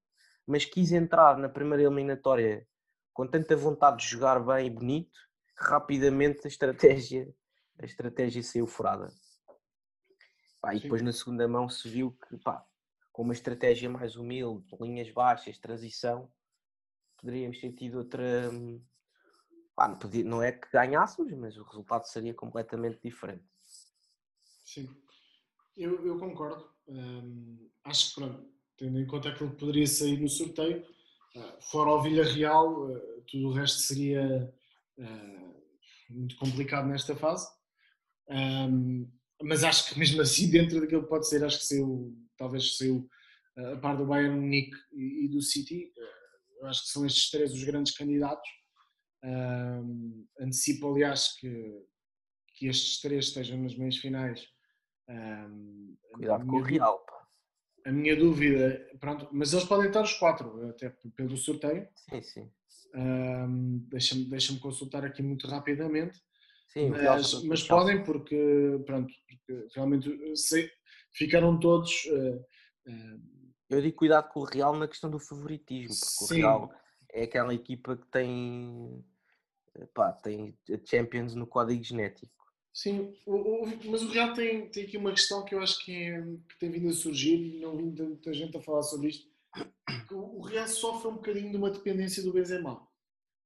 mas quis entrar na primeira eliminatória com tanta vontade de jogar bem e bonito, rapidamente a estratégia, a estratégia saiu furada. Pá, e depois na segunda mão se viu que pá, com uma estratégia mais humilde, linhas baixas, transição, poderíamos ter tido outra, hum, Pá, não, podia, não é que ganhássemos, mas o resultado seria completamente diferente. Sim, eu, eu concordo. acho que, pronto, tendo em conta aquilo que poderia sair no sorteio, uh, fora o Villarreal, uh, tudo o resto seria uh, muito complicado nesta fase. Um, mas acho que mesmo assim, [LAUGHS] dentro daquilo que pode ser, acho que saiu, talvez saiu a par do Bayern Munique e do City. eu acho que são estes três os grandes candidatos um, antecipo, aliás, que, que estes três estejam nas meias finais. Um, Cuidado com o Real. Pá. A minha dúvida, pronto, mas eles podem estar os quatro, até pelo sorteio. Sim, sim. Um, Deixa-me deixa consultar aqui muito rapidamente. Sim, mas, mas podem porque, pronto, porque realmente sei, ficaram todos. Uh, uh, eu digo cuidado com o Real na questão do favoritismo, porque Sim. o Real é aquela equipa que tem, pá, tem Champions no código genético. Sim, mas o Real tem, tem aqui uma questão que eu acho que, é, que tem vindo a surgir e não vi tanta gente a falar sobre isto. O Real sofre um bocadinho de uma dependência do Benzema.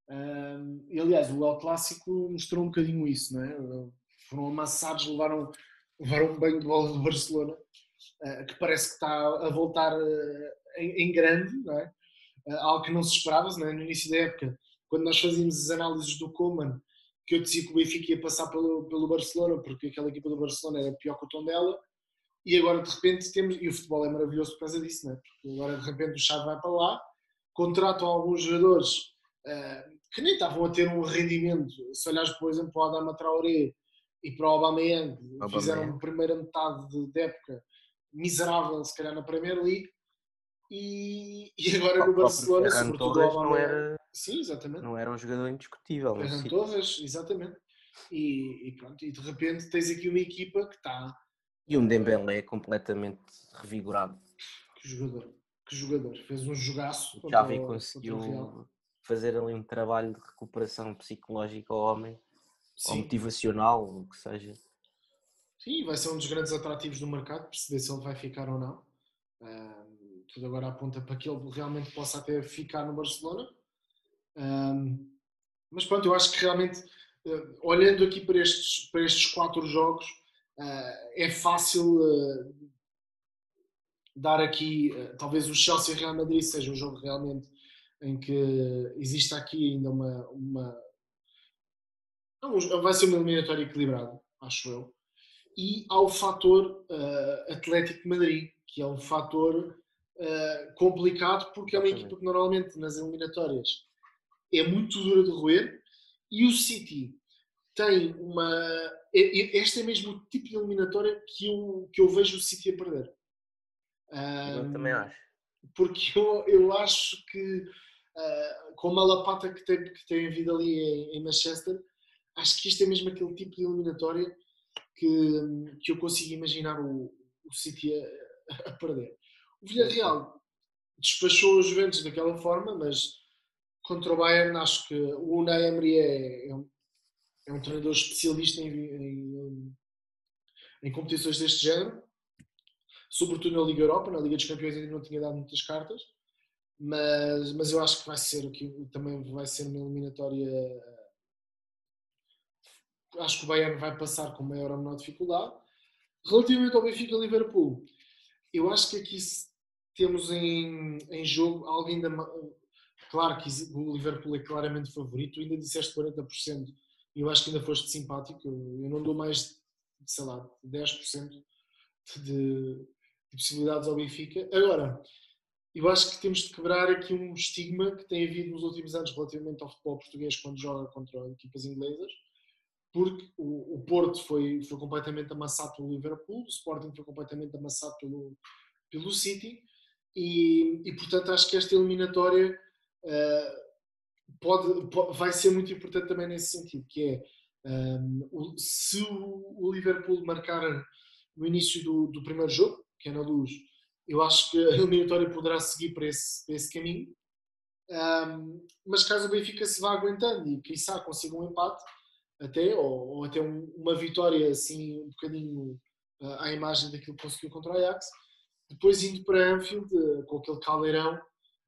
Um, e aliás, o El Clássico mostrou um bocadinho isso, não é? Foram amassados, levaram, levaram um banho de bola do Barcelona, uh, que parece que está a voltar uh, em, em, grande, não é? uh, algo que não se esperava não é? no início da época, quando nós fazíamos as análises do Coleman, que eu dizia que o Benfica ia passar pelo, pelo Barcelona, porque aquela equipa do Barcelona era pior que o tom dela, e agora de repente temos, e o futebol é maravilhoso por causa disso, não é? porque agora de repente o Chave vai para lá, contratam alguns jogadores uh, que nem estavam a ter um rendimento, se olhares por exemplo para o Adama Traoré e para o Aubameyang, fizeram a primeira metade de época miserável se calhar na Premier League, e, [LAUGHS] e agora no Barcelona, sobretudo Torres não era, Sim, exatamente. não era um jogador indiscutível. Ferran Torres, exatamente. E, e, pronto, e de repente tens aqui uma equipa que está. E um Dembélé completamente revigorado. Que jogador. Que jogador? Fez um jogaço. O Xavi conseguiu fazer ali um trabalho de recuperação psicológica ao homem, Sim. ou motivacional, o que seja. Sim, vai ser um dos grandes atrativos do mercado, perceber se ele vai ficar ou não. Um, tudo agora aponta para que ele realmente possa até ficar no Barcelona. Um, mas pronto, eu acho que realmente, uh, olhando aqui para estes, para estes quatro jogos, uh, é fácil uh, dar aqui, talvez o Chelsea Real Madrid seja um jogo realmente em que existe aqui ainda uma. uma vai ser uma eliminatória equilibrada, acho eu. E há o fator Atlético Madrid, que é um fator complicado porque é uma equipa que normalmente nas eliminatórias é muito dura de roer e o City tem uma. Este é mesmo o tipo de eliminatória que eu, que eu vejo o City a perder. Eu um, também acho. Porque eu, eu acho que, uh, com a lapata que tem, que tem havido ali em, em, Manchester, acho que este é mesmo aquele tipo de eliminatória que, que eu consigo imaginar o, o City a, a perder. O Villarreal despachou os Juventus daquela forma, mas contra o Bayern, acho que o Unai Emery é, é, um, é um treinador especialista em, em, em, competições deste género, sobretudo na Liga Europa. Na Liga dos Campeões ainda não tinha dado muitas cartas, mas, mas eu acho que vai ser que também vai ser uma eliminatória. Acho que o Bayern vai passar com maior ou menor dificuldade. Relativamente ao Benfica Liverpool, eu acho que aqui temos em, em jogo algo ainda Claro que o Liverpool é claramente favorito, ainda disseste 40%, e eu acho que ainda foste simpático, eu não dou mais, sei lá, 10% de, de possibilidades ao Benfica. Agora, eu acho que temos de quebrar aqui um estigma que tem havido nos últimos anos relativamente ao futebol português quando joga contra equipas inglesas, porque o, o Porto foi, foi completamente amassado pelo Liverpool, o Sporting foi completamente amassado pelo, pelo City, e, e portanto acho que esta eliminatória uh, pode, pode, vai ser muito importante também nesse sentido, que é um, o, se o, Liverpool marcar no início do, do, primeiro jogo, que é na luz, eu acho que a eliminatória poderá seguir para esse, para esse caminho. Um, mas caso o Benfica se vá aguentando e quiçá consiga um empate, até, ou, ou até um, uma vitória assim um bocadinho uh, à imagem daquilo que conseguiu contra o Ajax, depois indo para Anfield uh, com aquele caldeirão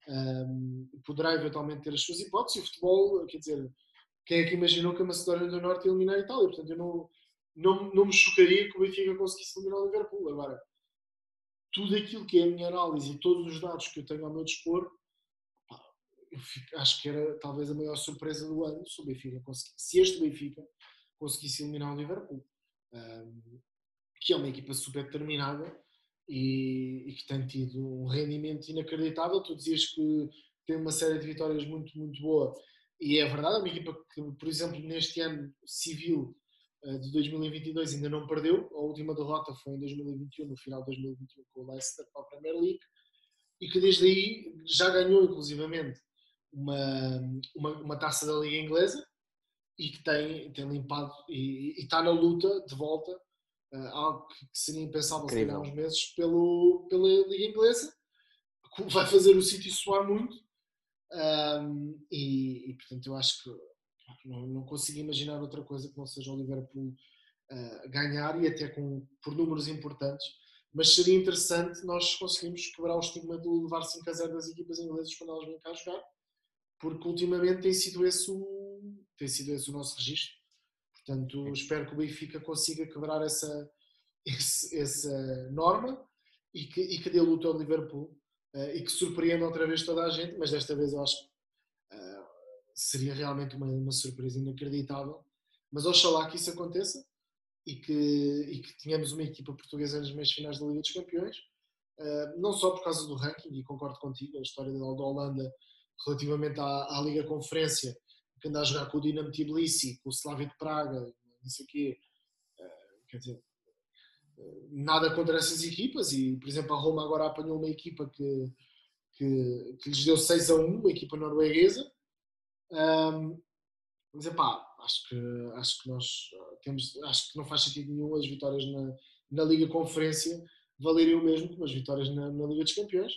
um, poderá eventualmente ter as suas hipóteses. E o futebol, quer dizer, quem é que imaginou que a Macedónia do Norte ia eliminar a Itália? Portanto, eu não, não, não me chocaria que o Benfica conseguisse eliminar o Liverpool. Agora, tudo aquilo que é a minha análise e todos os dados que eu tenho ao meu dispor, eu fico, acho que era talvez a maior surpresa do ano se o Benfica se este Benfica conseguisse eliminar o Liverpool. Um, que é uma equipa super determinada e, e, que tem tido um rendimento inacreditável. Tu dizias que tem uma série de vitórias muito, muito boa e é verdade, é uma equipa que, por exemplo, neste ano civil eh, de 2022 ainda não perdeu. A última derrota foi em 2021, no final de 2021, com o Leicester para a Premier League, e que desde aí já ganhou, inclusivamente, uma, uma, uma taça da Liga Inglesa e que tem, tem limpado e, e está na luta de volta uh, algo que, seria impensável há uns meses pelo, pela Liga Inglesa, [LAUGHS] que vai fazer o City soar muito. Um, e, e, portanto, eu acho que não, não, consigo imaginar outra coisa que não seja o Liverpool uh, ganhar e até com, por números importantes. Mas seria interessante nós conseguirmos quebrar o estigma de levar 5 a 0 das equipas inglesas quando elas vêm cá jogar, porque ultimamente tem sido esse o, tem sido esse o nosso registro. Portanto, espero que o Benfica consiga quebrar essa, [LAUGHS] esse, essa norma e que, e que dê luta ao Liverpool uh, e que surpreenda outra vez toda a gente, mas desta vez eu acho que uh, seria realmente uma, uma surpresa inacreditável. Mas oxalá que isso aconteça e que, e que tenhamos uma equipa portuguesa nas meias finais da Liga dos Campeões, uh, não só por causa do ranking, e concordo contigo, a história da, da Holanda relativamente à, à Liga Conferência que anda a jogar com o Dinamo Tbilisi, com o Slavia de Praga, não sei o quê. Eh, quer dizer, eh, nada contra essas equipas e, por exemplo, a Roma agora apanhou uma equipa que, que, que lhes deu 6 a 1, uma equipa norueguesa. Um, mas, epá, acho que, acho que nós eh, temos, acho que não faz sentido nenhum as vitórias na, na Liga Conferência valerem o mesmo que as vitórias na, na Liga dos Campeões.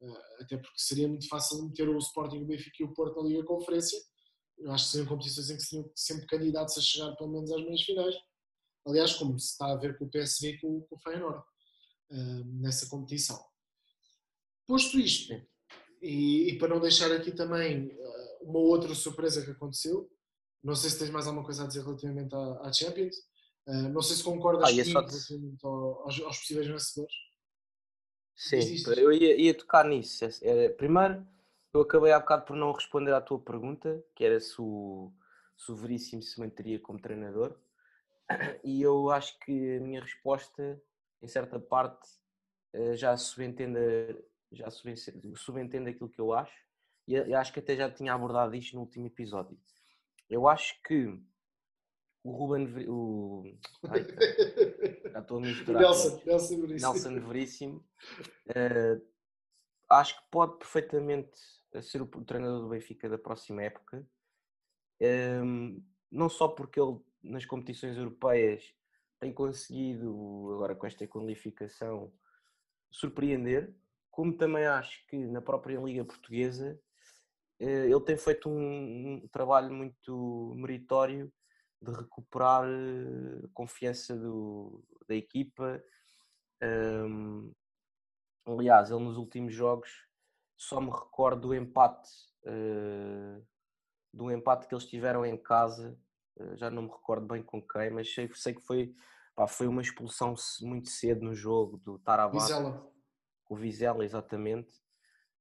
Uh, até porque seria muito fácil meter o Sporting, o Benfica e o Porto na Liga Conferência. Eu acho que seriam competições em que seriam sempre candidatos a chegar pelo menos às meias finais. Aliás, como se está a ver com o PSV e com, com o Feyenoord uh, nessa competição. Posto isto, e, e, para não deixar aqui também uh, uma outra surpresa que aconteceu, não sei se tens mais alguma coisa a dizer relativamente à, à Champions. Uh, não sei se concordas ah, comigo relativamente aos, aos, possíveis vencedores. Sim, eu ia, ia, tocar nisso. É, primeiro, eu acabei há bocado por não responder à tua pergunta, que era se o, se o Veríssimo se manteria como treinador. [CLEARS THROAT] E eu acho que a minha resposta, em certa parte, eh, já subentende, já subentende aquilo que eu acho. E acho que até já tinha abordado isto no último episódio. Eu acho que o Ruben. O... Ai, já estou a misturar. Nelson, Nelson Veríssimo. Nelson Veríssimo. Uh, acho que pode perfeitamente ser o treinador do Benfica da próxima época. Um, não só porque ele nas competições europeias tem conseguido, agora com esta qualificação, surpreender, como também acho que na própria Liga Portuguesa eh, ele tem feito um, trabalho muito meritório de recuperar a eh, confiança do, da equipa. Um, aliás, ele nos últimos jogos só me recordo do empate uh, do empate que eles tiveram em casa. Uh, já não me recordo bem com quem, mas sei, sei que foi, pá, foi uma expulsão muito cedo no jogo do. Vizela. O Vizela, exatamente.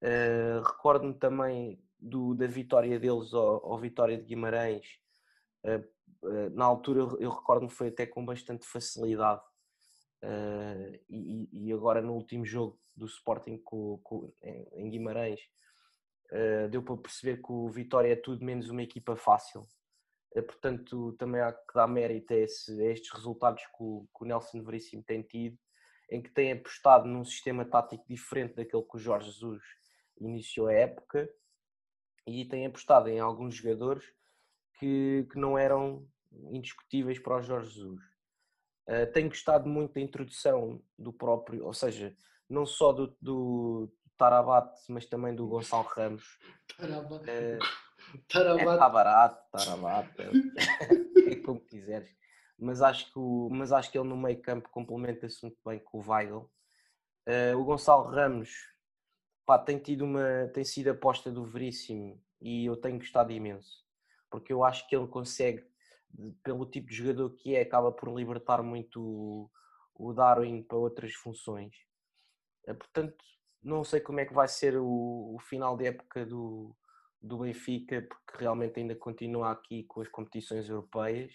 Uh, Recordo-me também do, da vitória deles ao, ao Vitória de Guimarães, na altura eu, eu recordo-me foi até com bastante facilidade. Uh, e, e, agora no último jogo do Sporting com, com, em, Guimarães deu para perceber que o Vitória é tudo menos uma equipa fácil. portanto, também há que dar mérito a, esse, a estes resultados que o, que o Nelson Veríssimo tem tido, em que tem apostado num sistema tático diferente daquele que o Jorge Jesus iniciou a época e tem apostado em alguns jogadores que, que não eram indiscutíveis para o Jorge Jesus. Uh, tenho gostado muito da introdução do próprio, ou seja, não só do, do Tarabat, mas também do Gonçalo Ramos. Tarabat. Uh, Tarabat. É, tá barato, Tarabat, é, [LAUGHS] é como quiseres. Mas acho, que o, mas acho que ele no meio campo complementa-se muito bem com o Weigl. Uh, o Gonçalo Ramos pá, tem, tido uma, tem sido aposta do Veríssimo e eu tenho gostado imenso, porque eu acho que ele consegue, pelo tipo de jogador que é, acaba por libertar muito o, Darwin para outras funções. Eh, portanto, não sei como é que vai ser o, o final de época do, do Benfica, porque realmente ainda continua aqui com as competições europeias,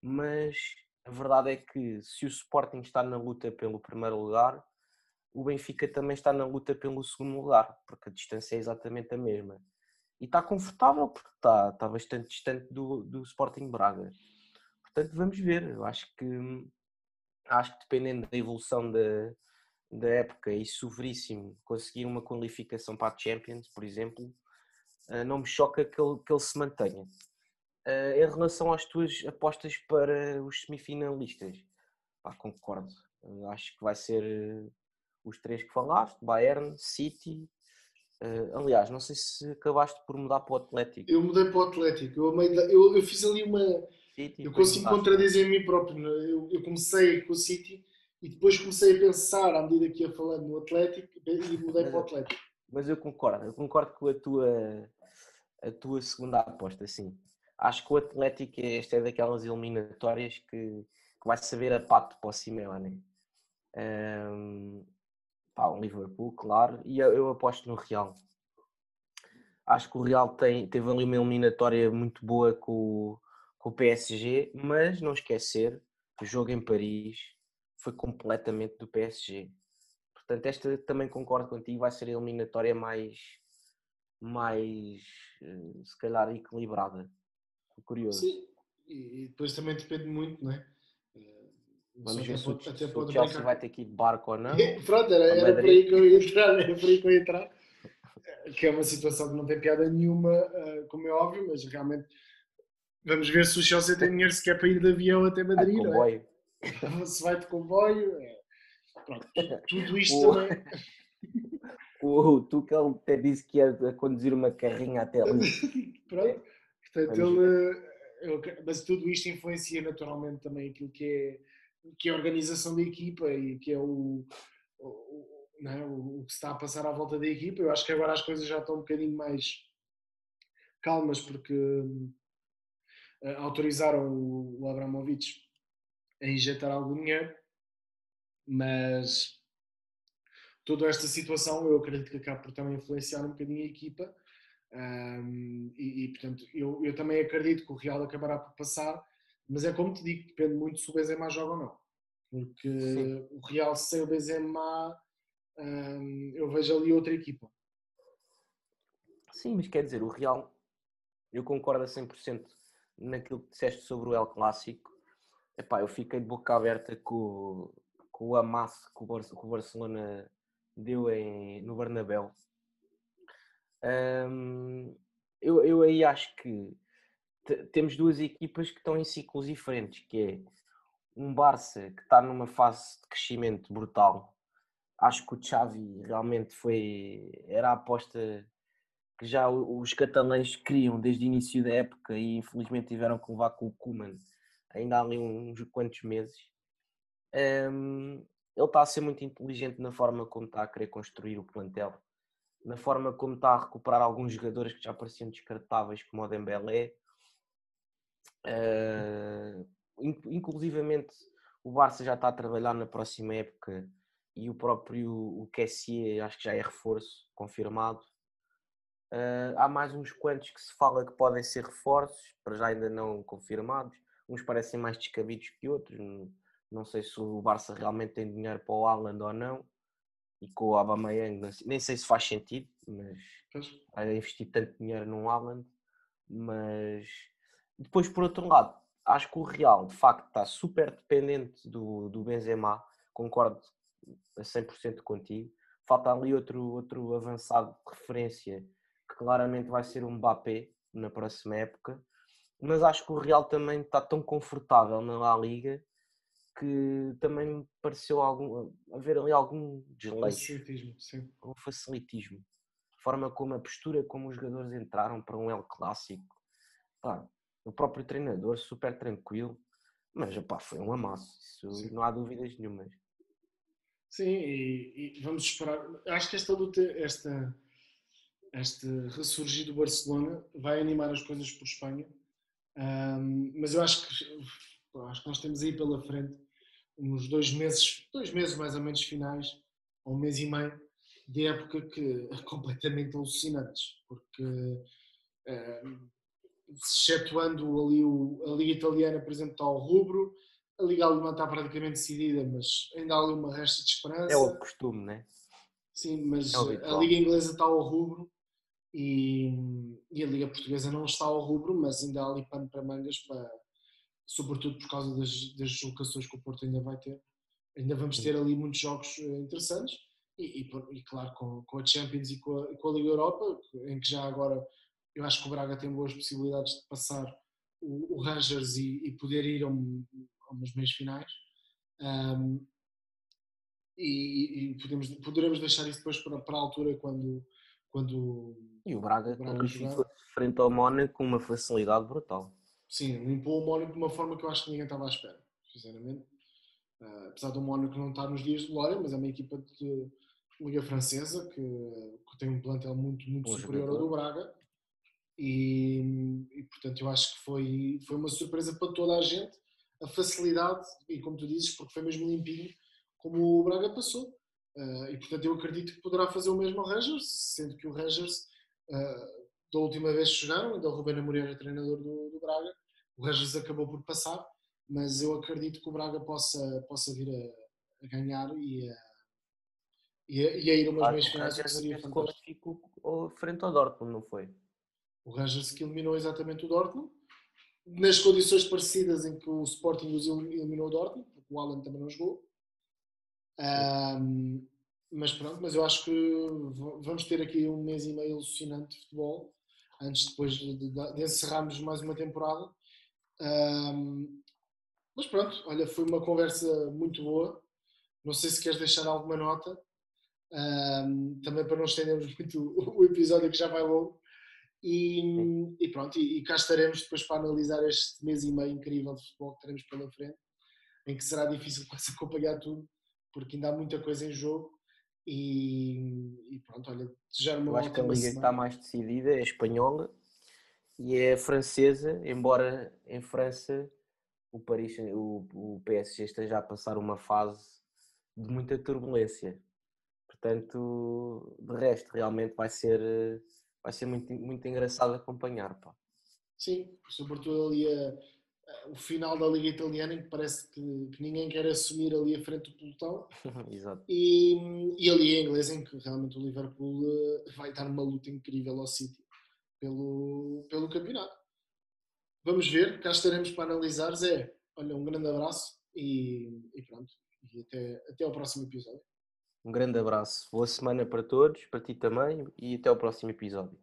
mas a verdade é que se o Sporting está na luta pelo primeiro lugar, o Benfica também está na luta pelo segundo lugar, porque a distância é exatamente a mesma. E está confortável porque está, está bastante distante do, do Sporting Braga. Portanto, vamos ver. Eu acho que acho que dependendo da evolução da, da época e se o Veríssimo conseguir uma qualificação para a Champions, por exemplo, eh, não me choca que ele, que ele se mantenha. Eh, em relação às tuas apostas para os semifinalistas, pá, concordo. Acho que vai ser os três que falaste, Bayern, City. Uh, aliás, não sei se acabaste por mudar para o Atlético. Eu mudei para o Atlético. Eu, eu, eu fiz ali uma. City, eu consigo contradizer a mim próprio. É? Eu, eu, comecei com o City e depois comecei a pensar, à medida que ia falando no Atlético, e mudei para o Atlético. Mas eu concordo, eu concordo com a tua, a tua segunda aposta, sim. Acho que o Atlético, esta é daquelas eliminatórias que, que vai saber a pato para o Simeone. Um, Pá, o Liverpool, claro, e eu, eu, aposto no Real. Acho que o Real tem, teve ali uma eliminatória muito boa com, com o PSG, mas não esquecer que o jogo em Paris foi completamente do PSG. Portanto, esta também concordo contigo, vai ser a eliminatória mais, mais eh, se calhar equilibrada. Curioso. Sim, e depois também depende muito, não é? Vamos ver se, o, se o Chelsea brincar. vai ter que ir de barco ou não. [LAUGHS] Pronto, era, era por aí que eu ia entrar, era por aí que eu ia entrar. Que é uma situação que não tem piada nenhuma, eh, como é óbvio, mas realmente vamos ver se o Chelsea tem dinheiro sequer para ir de avião até Madrid. Ah, comboio. É? [LAUGHS] Se vai de comboio. É. Pronto, tudo isto o, também. [LAUGHS] O Tuchel até disse que ia conduzir uma carrinha até ali. Pronto. Portanto, ele, eu, mas tudo isto influencia naturalmente também aquilo que é, que é a organização da equipa e que é o, o, é? o, que está a passar à volta da equipa. Eu acho que agora as coisas já estão um bocadinho mais calmas porque uh, autorizaram o, o Abramovich a injetar algum dinheiro, mas toda esta situação eu acredito que acaba por também influenciar um bocadinho a equipa um, e, e, portanto, eu, eu também acredito que o Real acabará por passar, mas é como te digo, depende muito se o Benzema joga ou não. Porque Sim. o Real sem o Benzema, um, eu vejo ali outra equipa. Sim, mas quer dizer, o Real, eu concordo a 100% naquilo que disseste sobre o El Clássico. Epá, eu fiquei de boca aberta com, com o amasso que o Barcelona deu em, no Bernabéu um, eu, eu aí acho que temos duas equipas que estão em ciclos diferentes, que é um Barça que está numa fase de crescimento brutal. Acho que o Xavi realmente foi era a aposta que já os catalães queriam desde o início da época e infelizmente tiveram que levar com o Kuman ainda há ali uns quantos meses. Um, ele está a ser muito inteligente na forma como está a querer construir o plantel na forma como está a recuperar alguns jogadores que já pareciam descartáveis, como o Dembélé. Uh, inclusivamente o Barça já está a trabalhar na próxima época e o próprio o Kessier acho que já é reforço confirmado. Uh, há mais uns quantos que se fala que podem ser reforços, para já ainda não confirmados. Uns parecem mais descabidos que outros. Não, não sei se o Barça realmente tem dinheiro para o Haaland ou não e com o Aubameyang nem sei se faz sentido, mas a investir tanto dinheiro num Haaland, mas depois por outro lado, acho que o Real de facto está super dependente do, do Benzema, concordo a 100% contigo, falta ali outro, outro avançado de referência que claramente vai ser um Mbappé na próxima época, mas acho que o Real também está tão confortável na La Liga que também me pareceu algum, haver ali algum desleixo. Facilitismo, sim. Um facilitismo. A forma como a postura como os jogadores entraram para um El Clássico. Pá, o próprio treinador super tranquilo. Mas pá, foi um amasso. Isso sim. não há dúvidas nenhumas. Sim, e, e, vamos esperar. Acho que esta luta, esta, este ressurgir do Barcelona vai animar as coisas por Espanha. Um, mas eu acho que acho que nós temos aí pela frente uns dois meses, dois meses mais ou menos finais, ou um mês e meio, de época que completamente alucinantes, porque uh, excetuando ali o, a Liga Italiana, por exemplo, está ao rubro, a Liga Alemã está praticamente decidida, mas ainda há ali uma resta de esperança. É o costume, né? Sim, mas é a Liga Inglesa está ao rubro e, e, a Liga Portuguesa não está ao rubro, mas ainda há ali pano para mangas para, sobretudo por causa das, das deslocações que o Porto ainda vai ter. Ainda vamos ter ali muitos jogos eh, interessantes e, e, e claro, com, com, a Champions e com a, com a, Liga Europa, em que já agora eu acho que o Braga tem boas possibilidades de passar o, o Rangers e, e, poder ir a, um, a umas meias finais. Um, e, e podemos, poderemos deixar isso depois para, para a altura quando. quando e o Braga, o Braga frente ao Mónaco com uma facilidade brutal. Sim, limpou o Mónaco de uma forma que eu acho que ninguém estava à espera, sinceramente. Uh, apesar do Mónaco não estar nos dias de glória, mas é uma equipa de Liga Francesa que, que tem um plantel muito, muito superior ao do Braga. E, e, portanto eu acho que foi, foi uma surpresa para toda a gente a facilidade, e como tu dizes, porque foi mesmo limpinho, como o Braga passou. Uh, e portanto eu acredito que poderá fazer o mesmo ao Rangers, sendo que o Rangers uh, da última vez que jogaram, ainda o Rubén Amorim era treinador do, do, Braga, o Rangers acabou por passar, mas eu acredito que o Braga possa, possa vir a, a ganhar e a, e a, e a ir umas meias finais, que seria fantástico. frente ao Dortmund, não foi? O Rangers que eliminou exatamente o Dortmund, nas condições parecidas em que o Sporting os eliminou o Dortmund, porque o Alan também não jogou. Um, mas pronto, mas eu acho que vamos ter aqui um mês e meio alucinante de futebol antes depois de, de, encerrarmos mais uma temporada. Um, mas pronto, olha, foi uma conversa muito boa. Não sei se queres deixar alguma nota. Um, também para não estendermos muito [LAUGHS] o episódio que já vai longo. E, e pronto, e, e, cá estaremos depois para analisar este mês e meio incrível de futebol que teremos pela frente, em que será difícil [LAUGHS] quase acompanhar tudo, porque ainda há muita coisa em jogo. E, e pronto, olha, desejar uma Eu acho que a liga semana. que está mais decidida é a espanhola e é a francesa, embora em França o, Paris, o, o PSG esteja a passar uma fase de muita turbulência. Portanto, de resto, realmente vai ser, vai ser muito, muito engraçado acompanhar. Pá. Sim, sobretudo ali a, a, o final da Liga Italiana, em que parece que, que, ninguém quer assumir ali a frente do pelotão. [LAUGHS] Exato. E, e ali a inglês, em que realmente o Liverpool eh, vai estar numa luta incrível ao City pelo, pelo campeonato. Vamos ver, cá estaremos para analisar. Zé, olha, um grande abraço e, e pronto. E até, até ao próximo episódio. Um grande abraço. Boa semana para todos, para ti também, e até ao próximo episódio.